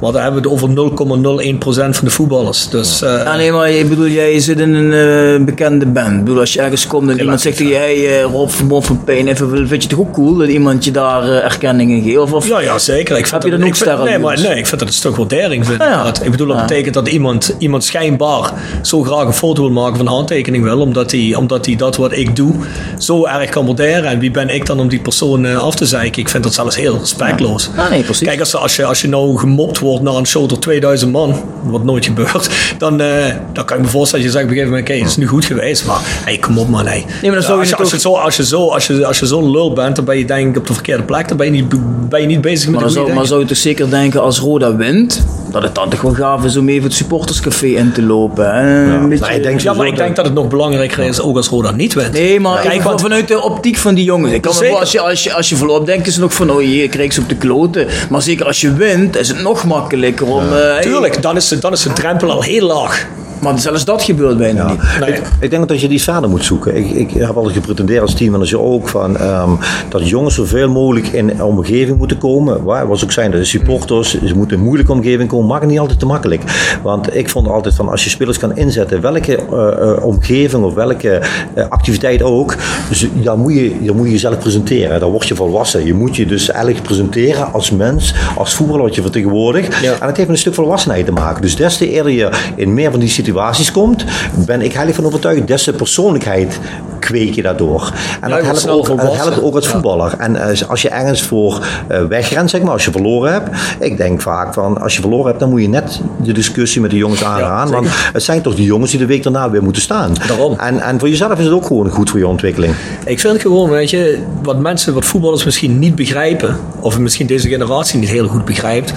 Maar dan hebben we het over 0,01% van de voetballers. Dus eh, Ja, nee, maar ik bedoel, jij zit in een eh, bekende band. Ik bedoel, als je ergens komt en iemand zegt tegen hey, eh, Rob van van Pijn, even, vind je het toch ook cool dat iemand je daar erkenning in geeft? Of, of ja, ja, zeker. Ik vind Heb je dat- dan ook sterren nee, maar, nee, ik vind dat een stuk waardering. Vind Ja, ik, ja. dat. ik bedoel, dat betekent dat iemand, iemand schijnbaar zo graag een foto wil maken van een handtekening wil, omdat hij, omdat hij dat wat ik doe zo erg kan waarderen. En wie ben ik dan om die persoon eh, af te zeiken? Ik vind dat zelfs heel respectloos. Ah, nee, precies. Kijk, als, als, je, als je nou gemopt wordt naar een show door 2000 man, wat nooit gebeurt, dan, eh, dan kan ik me voorstellen dat je zegt op een gegeven moment, oké, het is nu goed geweest, maar hey, kom op man, hey. maar dan zou je als, je, als, je zo, als, je zo, als, je, als je zo'n lul bent, dan ben je denk ik op de verkeerde plek, dan ben je niet, ben je niet bezig met Maar, de zou, goede maar zou je toch zeker denken als Roda wint, dat het dan toch wel gaaf is om even het supporterscafé in te lopen. hè? Een beetje- Maar ik denk Ja, maar ik denk dat het nog belangrijker is, ook als Roda niet wint. Nee, maar Kijk, want- vanuit de optiek van die jongens. Ik kan voor, als, je, als, je, als je verloopt, denken ze nog van, oh je krijgt ze op de kloten. Maar zeker als je wint, is het nog makkelijker om... eh, Tuurlijk, dan is, de, dan is de drempel al heel laag. Maar zelfs dat gebeurt bijna niet. Nee. Ik, ik denk dat je die verder moet zoeken. Ik, ik heb altijd gepretendeerd als teammanager ook van, ehm, dat jongens zoveel mogelijk in een omgeving moeten komen. Waar was ook zijn, dat de supporters, ze moeten in een moeilijke omgeving komen. Maak het niet altijd te makkelijk. Want ik vond altijd van als je spelers kan inzetten, welke eh, eh, omgeving of welke eh, activiteit ook, dus, dan, moet je, dan moet je jezelf presenteren. Dan word je volwassen. Je moet je dus eigenlijk presenteren als mens, als voetballer wat je vertegenwoordigt. Ja. En het heeft met een stuk volwassenheid te maken. Dus des te eerder je in meer van die situaties komt, ben ik heilig van overtuigd, des te persoonlijkheid kweek je daardoor. En Ja, dat, helpt ook, en dat volwassen. helpt ook als Ja. voetballer. En eh, als je ergens voor eh, wegrent, zeg maar, als je verloren hebt. Ik denk vaak van, als je verloren hebt, dan moet je net de discussie met de jongens aangaan. want het zijn toch die jongens die de week daarna weer moeten staan. Daarom. En, en voor jezelf is het ook gewoon goed voor je ontwikkeling. Ik vind gewoon, weet je, wat mensen, wat voetballers misschien niet begrijpen, of misschien deze generatie niet heel goed begrijpt,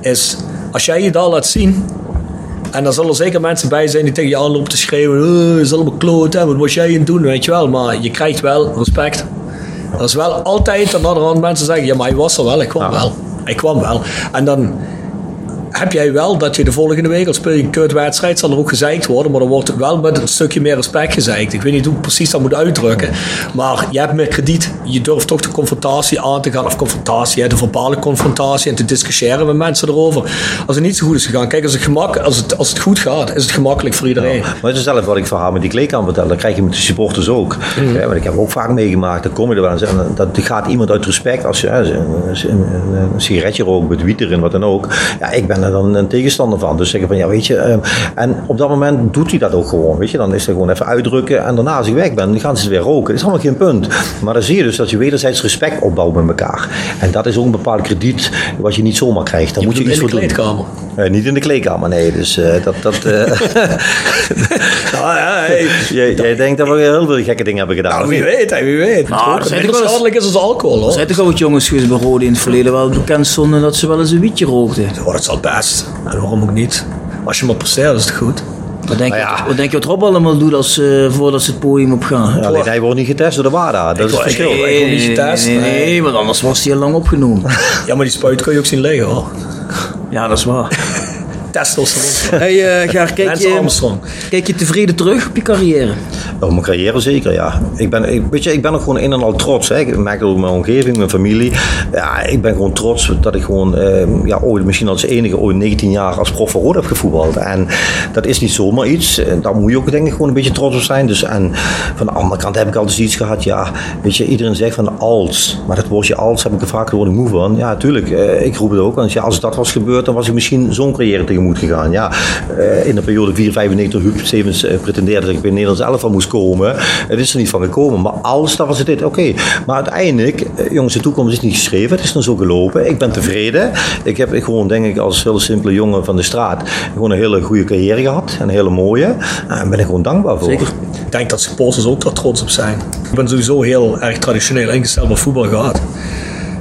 is als jij je daar laat zien. En er zullen zeker mensen bij zijn die tegen je aanlopen te schreeuwen. Oh, is allemaal kloot, hè? wat was jij aan het doen, weet je wel. Maar je krijgt wel respect. Er is wel altijd aan de andere hand mensen zeggen, ja maar hij was er wel, ik kwam Ja. wel. Ik kwam wel. En dan heb jij wel dat je de volgende week, als speel je een kutwedstrijd, zal er ook gezeikt worden, maar dan wordt het wel met een stukje meer respect gezeikt. Ik weet niet hoe ik precies dat moet uitdrukken, maar je hebt meer krediet. Je durft toch de confrontatie aan te gaan, of confrontatie, hè, de verbale confrontatie en te discussiëren met mensen erover. Als het niet zo goed is gegaan, kijk, als het, gemak, als het, als het goed gaat, is het gemakkelijk voor iedereen. Maar het is zelf wat ik verhaal met die kleedkamer vertel. Dat krijg je met de supporters ook. Mm. Ja, maar ik heb ook vaak meegemaakt. Dan kom je er wel eens en dat gaat iemand uit respect. Als je een, een, een sigaretje rookt met wiet erin, wat dan ook. Ja, ik ben er dan een tegenstander van. Dus zeggen van ja, weet je. eh, en op dat moment doet hij dat ook gewoon. Weet je, dan is er gewoon even uitdrukken. En daarna als ik weg ben, dan gaan ze weer roken. Dat is allemaal geen punt. Maar dan zie je dus dat je wederzijds respect opbouwt met elkaar. En dat is ook een bepaald krediet wat je niet zomaar krijgt. Daar moet je in iets de voor doen. kleedkamer. Eh, niet in de kleedkamer, nee. Dus eh, dat. dat eh, Ja, ja, hey. jij, jij denkt dat we heel veel gekke dingen hebben gedaan. Nou, wie weet, wie weet. Nou, het er schadelijk is als alcohol, hoor. Er zijn toch ook jongens geweest bij Rode in het verleden wel bekend stonden dat ze wel eens een wietje rookten. Oh, dat zal best. En waarom ook niet? Als je maar presteert, is het goed. Wat denk, Nou je, ja. wat denk je wat Rob allemaal doet als, eh, voordat ze het podium op gaan? Ja, hij wordt niet getest door de WADA. Dat is het verschil. ik- ik- word niet getest. Nee, nee, nee, want anders was hij al lang opgenomen. Ja, maar die spuit kun je ook zien liggen, hoor. ja, dat is waar. Testosteron. Hey, eh Gaar, kijk je, Armstrong. kijk je tevreden terug op je carrière? Op mijn carrière zeker, ja. Ik ben, ik, weet je, ik ben ook gewoon een en al trots. Hè. Ik merk het ook mijn omgeving, mijn familie. Ja, ik ben gewoon trots dat ik gewoon, eh, ja, ooit, misschien als enige, ooit 19 jaar als prof van Roda heb gevoetbald. En dat is niet zomaar iets. En Daar moet je ook denk ik gewoon een beetje trots op zijn. Dus, en van de andere kant heb ik altijd iets gehad, ja, weet je, iedereen zegt van als. Maar dat woordje als heb ik er vaak gewoon moe van. Ja, tuurlijk, eh, ik roep het ook. Want ja, als dat was gebeurd, dan was ik misschien zo'n carrière tegemoet gegaan. Ja, eh, in de periode 495 Huub Stevens eh, pretendeerde dat ik bij Nederlands elftal moest komen. Het is er niet van gekomen. Maar als, dan was het dit. Oké. Maar uiteindelijk, eh, jongens, de toekomst is niet geschreven. Het is dan zo gelopen. Ik ben tevreden. Ik heb gewoon, denk ik, als hele simpele jongen van de straat, gewoon een hele goede carrière gehad. Een hele mooie. En daar ben ik gewoon dankbaar voor. Zeker. Ik denk dat supporters ook daar trots op zijn. Ik ben sowieso heel erg traditioneel ingesteld bij voetbal gehad.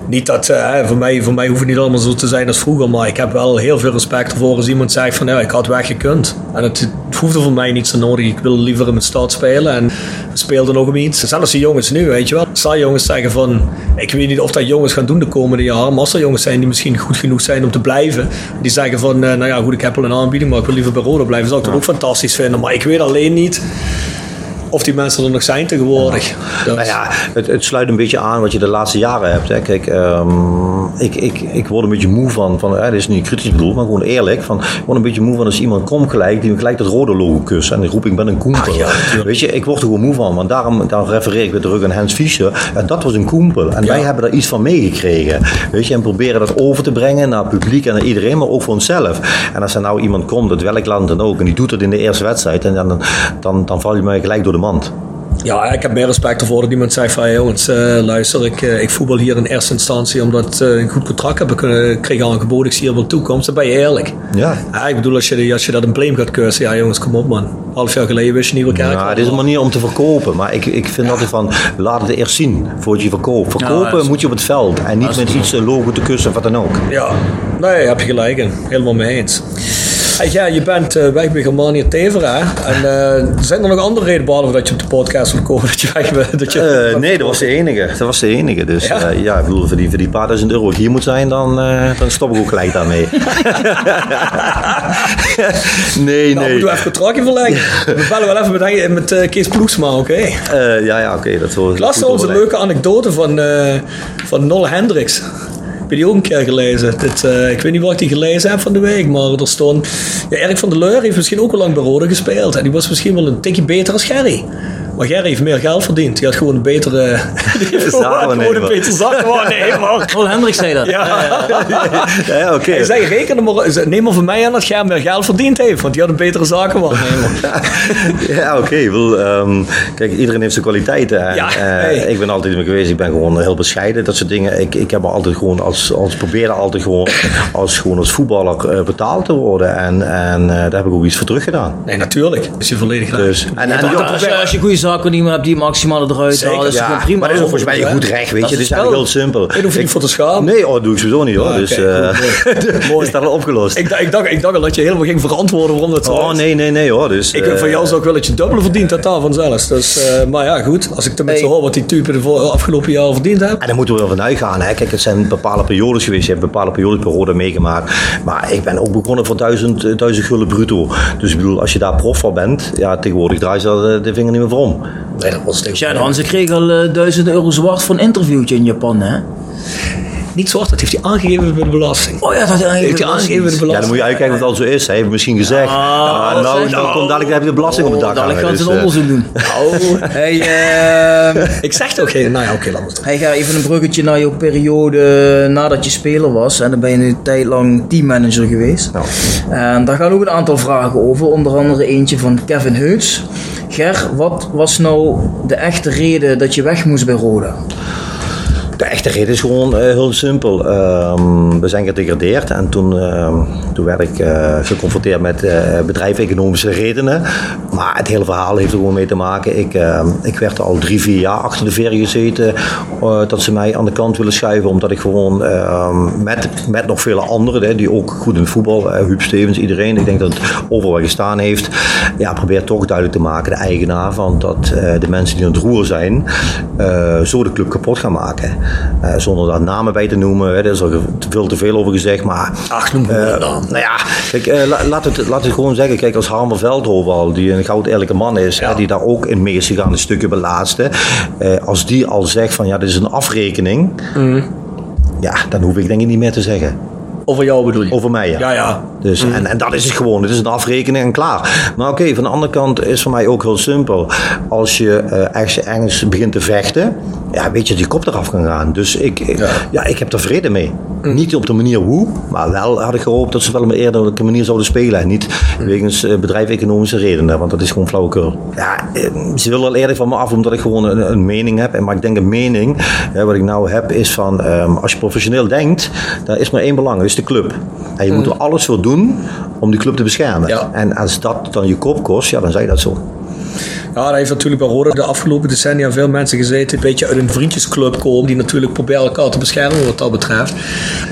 Niet dat, eh, voor, mij, voor mij hoeft het niet allemaal zo te zijn als vroeger, maar ik heb wel heel veel respect ervoor als iemand zegt van ja, ik had weggekund. En het, het hoefde voor mij niet zo nodig. Ik wil liever in mijn stad spelen en speelde nog om iets. Zelfs die jongens nu, weet je wel. Zal jongens zeggen van, ik weet niet of dat jongens gaan doen de komende jaren, maar als er jongens zijn die misschien goed genoeg zijn om te blijven, die zeggen van, eh, nou ja goed, ik heb wel een aanbieding, maar ik wil liever bij Roda blijven, zou ik dat ook fantastisch vinden. Maar ik weet alleen niet of die mensen er nog zijn tegenwoordig. Dat- Nou ja, het, het sluit een beetje aan wat je de laatste jaren hebt. Hè. Kijk, ehm, ik, ik, ik word een beetje moe van, van dit is niet kritisch bedoeld, maar gewoon eerlijk. Van, ik word een beetje moe van als iemand komt gelijk, die me gelijk dat rode logo kust. En dan roep ik, ben een koempel. ja. Weet je, ik word er gewoon moe van. Want daarom, daarom refereer ik weer terug aan Hans Fischer. En dat was een koempel. En wij hebben daar iets van meegekregen. Weet je, en proberen dat over te brengen naar het publiek en naar iedereen, maar ook voor onszelf. En als er nou iemand komt, uit welk land dan ook, en die doet dat in de eerste wedstrijd, en dan, dan, dan val je mij gelijk door de mand. Ja, ik heb meer respect ervoor dat iemand zegt van... "Hey, jongens, eh, luister, ik, eh, ik voetbal hier in eerste instantie... omdat eh, ik een goed contract heb kunnen kreeg aangeboden. Ik zie hier wel toekomst. Dan ben je eerlijk. Ja. Ja, ik bedoel, als je, als je dat een blame gaat cursen... Ja, jongens, kom op, man. Half jaar geleden wist je niet elkaar. Ja, dit is een manier om te verkopen. Maar ik, ik vind altijd van, laat het eerst zien voordat je verkoopt. Verkopen moet je op het veld. En niet met iets een logo te kussen of wat dan ook. Ja, nee, heb je gelijk in. Helemaal mee eens. Hey, ja, je bent eh, weg bij Germania Tevera. En eh, zijn er nog andere redenen behalve dat je op de podcast wil komen? Dat je weg? Dat je, Eh, nee, dat was de enige. Dat was de enige. Dus Ja? ja, ik bedoel, voor die, voor die paar duizend euro hier moet zijn, dan, dan stop ik ook gelijk daarmee. nee, nou, nee. moeten we even contractje verleggen. We bellen wel even met, met Kees Ploegsma, oké? Ja, ja, oké. dat hoor Ik las een leuke anekdote van, van Nolle Hendricks. Heb je die ook een keer gelezen? Dit, eh, ik weet niet waar ik die gelezen heb van de week, maar er stond... Ja, Erik van der Leur heeft misschien ook al lang bij Rode gespeeld. En die was misschien wel een tikje beter als Gerry. Maar Gerry heeft meer geld verdiend. Die had gewoon een betere... Heeft gewoon, een betere. Paul Hendricks zei dat. Ja. Ja, ja, oké. Hij zei, reken maar, neem maar van mij aan dat Ger meer geld verdiend heeft. Want die had een betere zakenwaarnemer. Ja, oké. Bedoel, ehm, kijk, iedereen heeft zijn kwaliteiten. En, Ja, eh, hey. Ik ben altijd mee geweest. Ik ben gewoon heel bescheiden. Dat soort dingen. Ik, ik heb me altijd gewoon als, als probeerde altijd gewoon als, gewoon als voetballer eh, betaald te worden. En, en eh, daar heb ik ook iets voor teruggedaan. Nee, natuurlijk. Is je volledig. Dus, en, en, Als je, als je goede zaak niet meer hebt die maximale eruit Zeker, halen. is Ja, prima. maar dat is ook volgens mij een goed recht, weet Dat je. Het is is eigenlijk heel simpel. Ik hoef je niet voor te schamen. Nee, oh, dat doe ik sowieso niet hoor. Ah, dus eh mooi. is dat al opgelost. Ik, dacht- ik, dacht, ik dacht al dat je helemaal ging verantwoorden waarom dat zo oh nee, nee, nee hoor. Dus, Ik eh, van jou zou ik wel dat je dubbele verdient totaal vanzelfs. Dus, eh, maar ja, goed. Als ik tenminste Hey. hoor wat die typen de voor- afgelopen jaren verdiend hebben. En daar moeten we wel van uitgaan. Hè. Kijk, het zijn bepaalde periodes geweest. Je hebt bepaalde periodes per rode meegemaakt. Maar ik ben ook begonnen voor duizend, eh, duizend gulden bruto. Dus ik bedoel, als je daar prof van bent, ja, tegenwoordig draai je daar de, de vinger niet meer voor om. Nee, dat was Ja, Hans, ik kreeg al eh, duizend euro zwart voor een interviewtje in Japan, hè? Niet zwart, dat heeft hij aangegeven bij de belasting. Oh ja, dat heeft hij aangegeven bij de Ja, belasting. dan moet je uitkijken of het al zo is. Hij heeft misschien gezegd. Ja, dat nou, zeg nou je. komt dadelijk heb je de belasting op het dak Oh, Dadelijk gaan ze een Dus, eh, onderzoek doen. Oh, hey, eh, Ik zeg toch geen... Nou ja, oké, laat. Hij gaat even een bruggetje naar jouw periode nadat je speler was. En dan ben je een tijd lang teammanager geweest. Ja. En daar gaan ook een aantal vragen over. Onder andere eentje van Kevin Heuts. Ger, wat was nou de echte reden dat je weg moest bij Roda? De echte reden is gewoon eh, heel simpel. Ehm, we zijn gedegradeerd en toen, ehm, toen werd ik eh, geconfronteerd met eh bedrijfseconomische redenen. Maar het hele verhaal heeft er gewoon mee te maken. Ik, ehm, ik werd al drie, vier jaar achter de veren gezeten dat ze mij aan de kant willen schuiven. Omdat ik gewoon met, met nog vele anderen, die ook goed in het voetbal, Huub Stevens, iedereen, ik denk dat het overal gestaan heeft. Ja, probeer toch duidelijk te maken, de eigenaar, van dat de mensen die aan het roer zijn, zo de club kapot gaan maken. Eh, zonder daar namen bij te noemen, hè, daar is er te veel te veel over gezegd. Maar Ach, noem maar eh, dan. nou ja, kijk, eh, la- laat, het, laat het gewoon zeggen. Kijk, als Harmer Veldhoven al, die een goud eerlijke man is, hè, die daar ook in mee is gegaan, een stukje belaatste. Als die al zegt van ja, dit is een afrekening. Ja, dan hoef ik denk ik niet meer te zeggen. Over jou bedoel je? Over mij, ja. Ja, ja. Dus, en, en dat is het gewoon. Het is een afrekening en klaar. Maar oké, van de andere kant is voor mij ook heel simpel. Als je eh, ergens, ergens begint te vechten, ja, weet je dat je kop eraf kan gaan. Dus ik, ik- ja. Ja. ik heb er vrede mee. Niet op de manier hoe, maar wel had ik gehoopt dat ze wel op een eerlijke manier zouden spelen. En niet wegens eh, bedrijfseconomische redenen, want dat is gewoon flauwekul. Ja, eh, ze willen al eerder van me af omdat ik gewoon een, een mening heb. En Maar ik denk een mening, hè, wat ik nou heb, is van ehm, als je professioneel denkt, daar is maar één belang, dat is de club. En je moet er alles voor doen om die club te beschermen. Ja. En als dat dan je kop kost, ja, dan zei je dat zo. Ja, daar heeft natuurlijk bij Roda de afgelopen decennia veel mensen gezeten. Een beetje uit een vriendjesclub komen. Die natuurlijk proberen elkaar te beschermen wat dat betreft.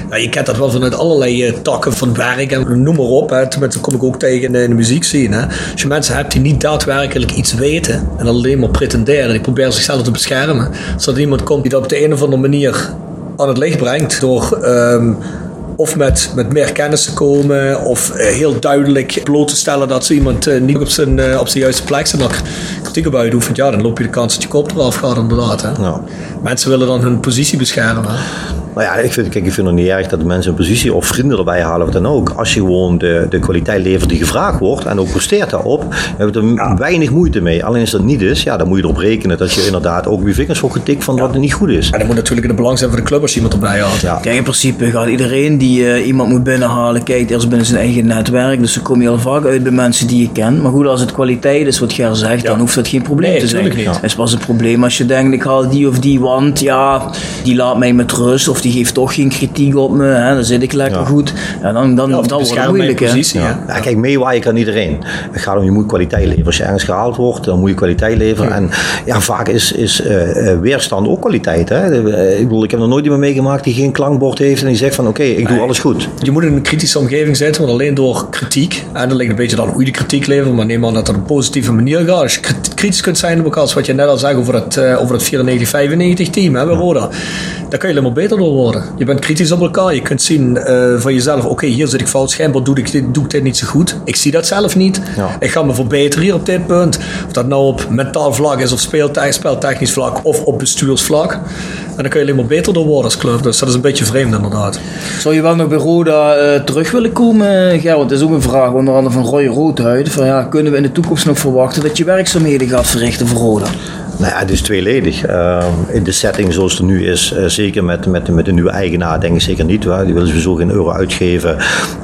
Ja, je kent dat wel vanuit allerlei eh, takken van werk en noem maar op. Hè. Tenminste, dat kom ik ook tegen in de, muziek zien. Hè. Als je mensen hebt die niet daadwerkelijk iets weten. En alleen maar pretenderen. Die proberen zichzelf te beschermen. Er iemand komt die dat op de een of andere manier aan het licht brengt. Door... ehm, of met, met meer kennis te komen, of eh, heel duidelijk bloot te stellen dat ze iemand eh, niet op zijn, eh, op zijn juiste plek zit. nog kritiek op uitoefent, ja, dan loop je de kans dat je kop eraf gaat, inderdaad. Hè. Ja. Mensen willen dan hun positie beschermen. Nou ja, ik vind, kijk, ik vind het niet erg dat de mensen een positie of vrienden erbij halen, wat dan ook. Als je gewoon de, de kwaliteit levert die gevraagd wordt en ook presteert daarop, hebben we er weinig moeite mee. Alleen als dat niet is, ja, dan moet je erop rekenen dat je inderdaad ook op je vingers wordt getikt van wat er niet goed is. En dat moet natuurlijk in de belang zijn voor de club als je iemand erbij haalt. Ja. Kijk, in principe gaat iedereen die eh, iemand moet binnenhalen, kijkt eerst binnen zijn eigen netwerk. Dus dan kom je al vaak uit bij mensen die je kent. Maar goed, als het kwaliteit is wat Ger zegt, dan hoeft dat geen probleem Nee, te zijn. Het is pas een probleem als je denkt, ik haal die of die, want ja, die laat mij met rust. Of die geeft toch geen kritiek op me. Hè, dan zit ik lekker Ja. goed. En dan, dan, Ja, dan wordt het moeilijk. Positie. hè. Ja, kijk, meewaaien kan iedereen. Het gaat om, je moet kwaliteit leveren. Als je ergens gehaald wordt, dan moet je kwaliteit leveren. En ja, vaak is, is eh, eh, weerstand ook kwaliteit. Hè? Eh, Ik bedoel, ik heb nog nooit iemand meegemaakt die geen klankbord heeft en die zegt van oké, ik doe alles goed. Je moet in een kritische omgeving zitten, want alleen door kritiek, en dat ligt een beetje dan hoe je de kritiek levert, maar neem aan dat dat op een positieve manier gaat. Als je krit- kritisch kunt zijn op elkaar, zoals wat je net al zei over het, over het 94-95 team hè, bij Roda, dan kan je alleen maar beter door worden. Je bent kritisch op elkaar, je kunt zien eh, van jezelf, oké, hier zit ik fout, schijnbaar doe ik, dit, doe ik dit niet zo goed. Ik zie dat zelf niet. Ja. Ik ga me verbeteren hier op dit punt. Of dat nou op mentaal vlak is, of speeltech, speltechnisch vlak, of op bestuursvlak. En dan kun je alleen maar beter door worden als club. Dus dat is een beetje vreemd inderdaad. Zou je wel nog bij Roda eh, terug willen komen, Gerrit? Dat is ook een vraag, onder andere van Roy Roodhuid. Van, ja, kunnen we in de toekomst nog verwachten dat je werkzaamheden gaat verrichten voor Roda? Nou ja, het is tweeledig. Uh, in de setting zoals het nu is, uh, zeker met, met, met de nieuwe eigenaar, denk ik zeker niet. Die willen sowieso geen euro uitgeven.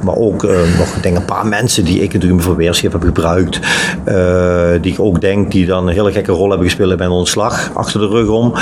Maar ook uh, nog denk een paar mensen die ik natuurlijk voor weerschip heb gebruikt. die ik ook denk die dan een hele gekke rol hebben gespeeld bij een ontslag achter de rug om.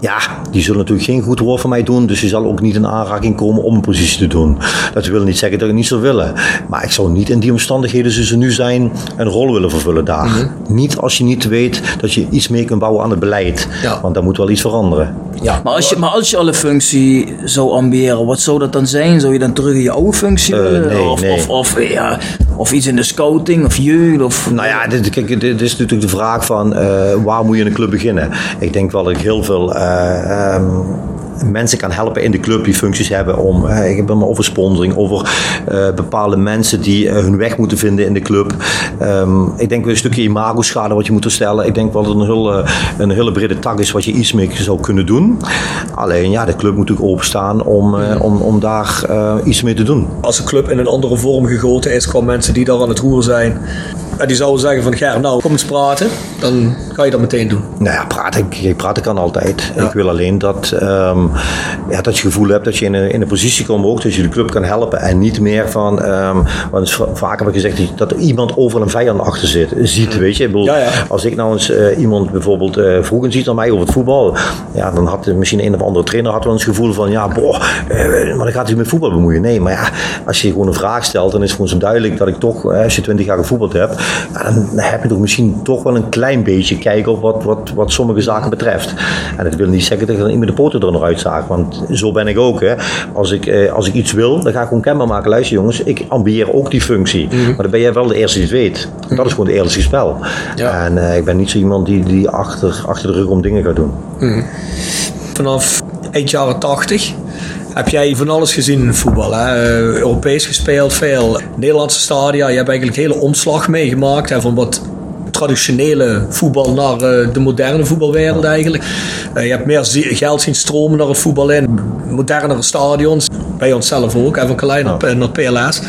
Ja, die zullen natuurlijk geen goed woord voor mij doen. Dus die zal ook niet in aanraking komen om een positie te doen. Dat wil niet zeggen dat ik niet zou willen. Maar ik zou niet in die omstandigheden zoals ze nu zijn een rol willen vervullen daar. Mm -hmm. Niet als je niet weet dat je iets mee kunt bouwen aan het beleid. Ja. Want daar moet wel iets veranderen. Ja. Maar, als je, maar als je alle functie zou ambiëren, wat zou dat dan zijn? Zou je dan terug in je oude functie uh, willen? nee, of, nee. Of, of, ja, of iets in de scouting of jeugd? Of, nou ja, dit, kijk, dit is natuurlijk de vraag van uh, waar moet je een club beginnen? Ik denk wel dat ik heel veel... Uh, um, mensen kan helpen in de club die functies hebben om, uh, ik heb het maar over sponsoring, over uh, bepaalde mensen die uh, hun weg moeten vinden in de club. Um, ik denk wel een stukje imago-schade wat je moet stellen. Ik denk wel dat het een hele, een hele brede tak is wat je iets mee zou kunnen doen. Alleen ja, de club moet natuurlijk openstaan om, om, om daar iets mee te doen. Als een club in een andere vorm gegoten is qua mensen die daar aan het roeren zijn, en die zouden zeggen van Ger, nou kom eens praten, dan ga je dat meteen doen. Nou ja, praten, ik, praten kan altijd. Ja. Ik wil alleen dat, um, ja, dat je het gevoel hebt dat je in een, in een positie komt ook, dat je de club kan helpen en niet meer van, um, want vaak heb ik gezegd dat er iemand over een vijand achter zit, ziet, weet je. Ik bedoel, ja, ja. Als ik nou eens uh, iemand bijvoorbeeld uh, vroeger ziet aan mij over het voetbal, ja, dan had misschien een of andere trainer had wel eens het gevoel van, ja, boh, uh, maar dan gaat hij met voetbal bemoeien. Nee, maar ja, als je gewoon een vraag stelt, dan is het gewoon zo duidelijk dat ik toch, als je twintig jaar gevoetbald hebt, dan heb je toch misschien toch wel een klein beetje kijken op wat, wat, wat sommige zaken betreft. En dat wil niet zeggen dat ik dan met de poten er nog uitzaag, want zo ben ik ook. Hè. Als, ik, eh, als ik iets wil, dan ga ik gewoon kenbaar maken. Luister jongens, ik ambieer ook die functie. Mm -hmm. Maar dan ben jij wel de eerste die het weet. En dat is gewoon het eerlijkste spel. Ja. En uh, ik ben niet zo iemand die, die achter, achter de rug om dingen gaat doen. Mm -hmm. Vanaf eind jaren 80 heb jij van alles gezien in voetbal. Hè? Uh, Europees gespeeld, veel Nederlandse stadia. Je hebt eigenlijk een hele omslag meegemaakt hè, van wat traditionele voetbal naar uh, de moderne voetbalwereld eigenlijk. Uh, je hebt meer geld zien stromen naar het voetbal in, modernere stadions. Bij onszelf ook, hè, van Kalijn naar, PLS.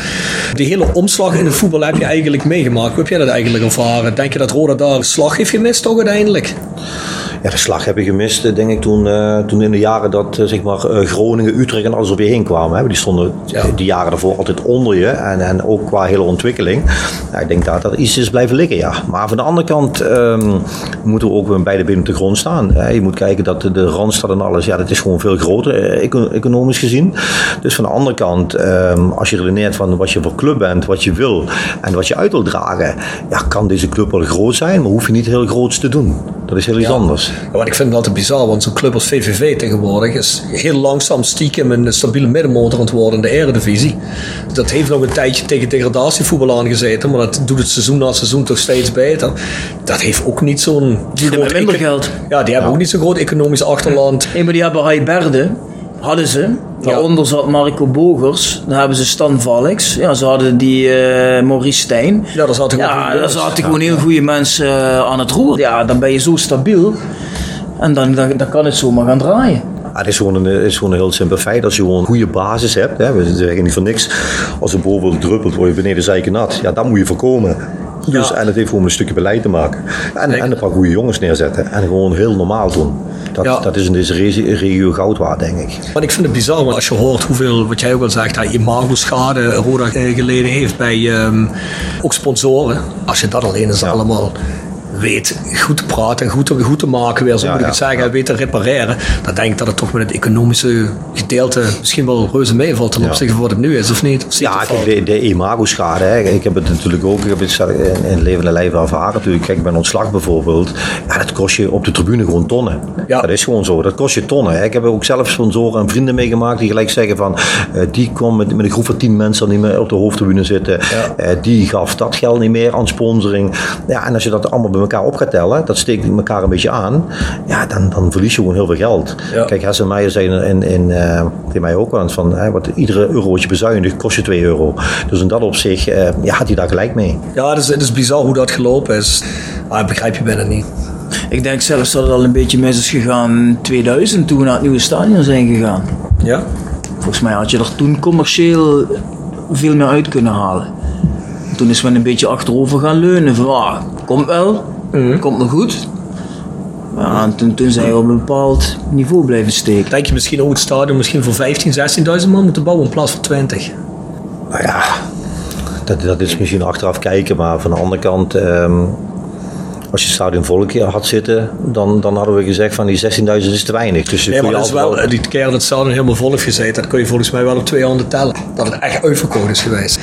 Die hele omslag in het voetbal heb je eigenlijk meegemaakt. Hoe heb jij dat eigenlijk ervaren? Denk je dat Roda daar een slag heeft gemist toch uiteindelijk? Ja, de slag heb ik gemist, denk ik, toen, uh, toen in de jaren dat uh, zeg maar, Groningen, Utrecht en alles op je heen kwamen. Hè. Die stonden ja. die jaren daarvoor altijd onder je en, en ook qua hele ontwikkeling. Ja, ik denk dat dat iets is blijven liggen, ja. Maar van de andere kant um, moeten we ook beide benen op de grond staan. Hè. Je moet kijken dat de, de Randstad en alles, ja, dat is gewoon veel groter, economisch gezien. Dus van de andere kant, um, als je redeneert van wat je voor club bent, wat je wil en wat je uit wil dragen, ja, kan deze club wel groot zijn, maar hoef je niet heel groots te doen. Dat is heel iets ja. anders. Ja, want ik vind het altijd bizar, want zo'n club als VVV tegenwoordig is heel langzaam stiekem een stabiele middenmotor aan het worden in de eredivisie. Dat heeft nog een tijdje tegen degradatievoetbal aangezeten, maar dat doet het seizoen na seizoen toch steeds beter. Dat heeft ook niet zo'n... Die hebben minder geld. Ja, die hebben ook niet zo'n groot economisch achterland. Nee, maar die hebben Rai Berde, hadden ze. Daaronder zat Marco Bogers. Dan hebben ze Stan Valks. Ja, ze hadden die uh, Maurice Stijn. Ja, daar zaten ja, daar zaten gewoon heel goede mensen uh, aan het roer. Ja, dan ben je zo stabiel. En dan, dan, dan kan het zomaar gaan draaien. Ja, het, is gewoon een, het is gewoon een heel simpel feit. Als je gewoon een goede basis hebt, hè, we zeggen niet voor niks. Als er boven druppelt, word je beneden zeiken nat. Ja, dat moet je voorkomen. Dus, ja. En het heeft gewoon een stukje beleid te maken. En, en een paar goede jongens neerzetten. En gewoon heel normaal doen. Dat, ja. dat is in deze regio goud waard, denk ik. Maar ik vind het bizar, want als je hoort hoeveel, wat jij ook al zegt, dat imago-schade Roda geleden heeft bij um, ook sponsoren. Als je dat alleen is ja. allemaal weet goed te praten en goed te, goed te maken weer, zo ja, moet ik het zeggen, ja. weet te repareren, dan denk ik dat het toch met het economische gedeelte misschien wel reuze meevalt ten opzichte van wat het nu is, of niet? Of ja, kijk, de, de imago-schade, hè. ik heb het natuurlijk ook, ik heb het in, in levende lijf ervaren natuurlijk. Kijk, bij ontslag bijvoorbeeld, ja, dat kost je op de tribune gewoon tonnen. Ja. Dat is gewoon zo, dat kost je tonnen. Hè. Ik heb ook zelf sponsoren en vrienden meegemaakt die gelijk zeggen van, uh, die kwam met, met een groep van tien mensen niet meer op de hoofdtribune zitten, ja. uh, die gaf dat geld niet meer aan sponsoring. Ja, en als je dat allemaal bij elkaar op gaat tellen, dat steekt elkaar een beetje aan, ja, dan, dan verlies je gewoon heel veel geld. Ja. Kijk, Hess en Meijer zei in, in, uh, tegen mij ook wel eens van, hè, wat, iedere euro wat je bezuinigt kost je 2 euro. Dus in dat opzicht uh, ja, had hij daar gelijk mee. Ja, het is, het is bizar hoe dat gelopen is. Maar begrijp je bijna niet. Ik denk zelfs dat het al een beetje mis is gegaan in 2000 toen we naar het nieuwe stadion zijn gegaan. Ja? Volgens mij had je er toen commercieel veel meer uit kunnen halen. Toen is men een beetje achterover gaan leunen van, ah, komt wel, Mm. Komt nog goed. Ja, en toen, toen zijn we op een bepaald niveau blijven steken. Denk je misschien ook het stadion misschien voor 15, 16.000 man moeten bouwen in plaats van 20? Nou ja, dat, dat is misschien achteraf kijken, maar van de andere kant, ehm, als je het stadion vol keer had zitten, dan, dan hadden we gezegd van die 16.000 is te weinig. Dus Nee, maar dat is wel, die keer dat het stadion helemaal vol heeft gezeten, dat kun je volgens mij wel op twee handen tellen. Dat het echt uitverkocht is geweest.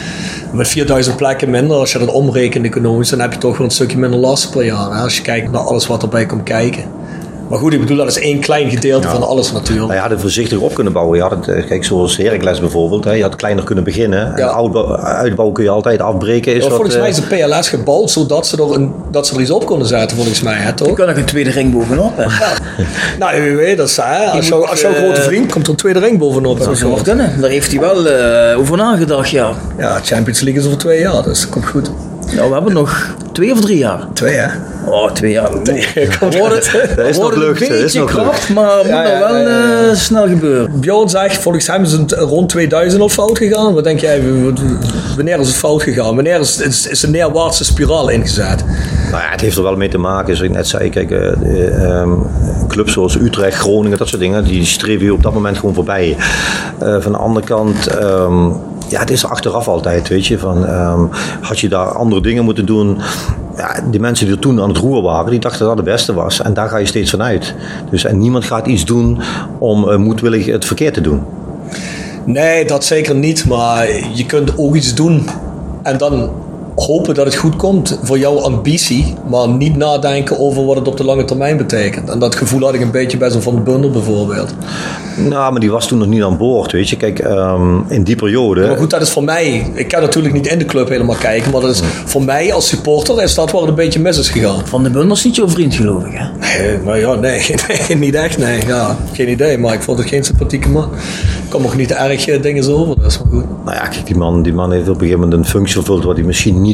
Met 4000 plekken minder, als je dat omrekent economisch, dan heb je toch wel een stukje minder last per jaar. Als je kijkt naar alles wat erbij komt kijken. Maar goed, ik bedoel, dat is één klein gedeelte van alles natuurlijk. Nou, je had het voorzichtig op kunnen bouwen. Je had het, eh, kijk, zoals Heracles bijvoorbeeld. Hè, je had kleiner kunnen beginnen. En Ja. uitbouw, uitbouwen kun je altijd afbreken. Is Ja, wat, volgens eh, mij is de PLS gebouwd zodat ze er, een, dat ze er iets op konden zetten, volgens mij, hè, toch? kan nog een tweede ring bovenop. Hè? Nou, wie weet, dat is, hè, als, Je jouw, moet, als jouw eh, grote vriend komt er een tweede ring bovenop. Dat zou wel kunnen. Daar heeft hij wel eh, over nagedacht, ja. Ja, Champions League is over twee jaar, dus dat komt goed. Nou, we hebben nog twee of drie jaar. Twee, hè? Oh, twee jaar. Worden, goed. Dat is nog lucht, een dat is beetje krap, lucht. maar moet Ja, wel ja, ja. eh, snel gebeuren. Bjorn zegt, volgens hem is het rond 2000 al fout gegaan. Wat denk jij, wanneer is het fout gegaan? Wanneer is, is, is een neerwaartse spiraal ingezet? Nou ja, het heeft er wel mee te maken, zoals ik net zei. Kijk, eh, de, ehm, clubs zoals Utrecht, Groningen, dat soort dingen, die streven je op dat moment gewoon voorbij. Eh, van de andere kant, ehm, ja, het is achteraf altijd, weet je. Van, ehm, had je daar andere dingen moeten doen? Ja, die mensen die er toen aan het roer waren, die dachten dat dat het beste was. En daar ga je steeds van uit. Dus, en niemand gaat iets doen om eh, moedwillig het verkeerd te doen. Nee, dat zeker niet. Maar je kunt ook iets doen en dan hopen dat het goed komt voor jouw ambitie. Maar niet nadenken over wat het op de lange termijn betekent. En dat gevoel had ik een beetje bij zo'n Van de Bundel bijvoorbeeld. Nou, maar die was toen nog niet aan boord, weet je. Kijk, ehm, in die periode... Maar goed, dat is voor mij. Ik kan natuurlijk niet in de club helemaal kijken. Maar dat is voor mij als supporter is dat waar het een beetje mis is gegaan. Van de Bundel is niet jouw vriend, geloof ik, hè? Nee, maar ja, nee, nee, niet echt, nee. Ja, geen idee, maar ik vond het geen sympathieke man. Ik kwam ook niet erg eh, dingen zo over, dat is maar goed. Nou ja, kijk, die man, die man heeft op een gegeven moment een functie vervuld waar hij misschien niet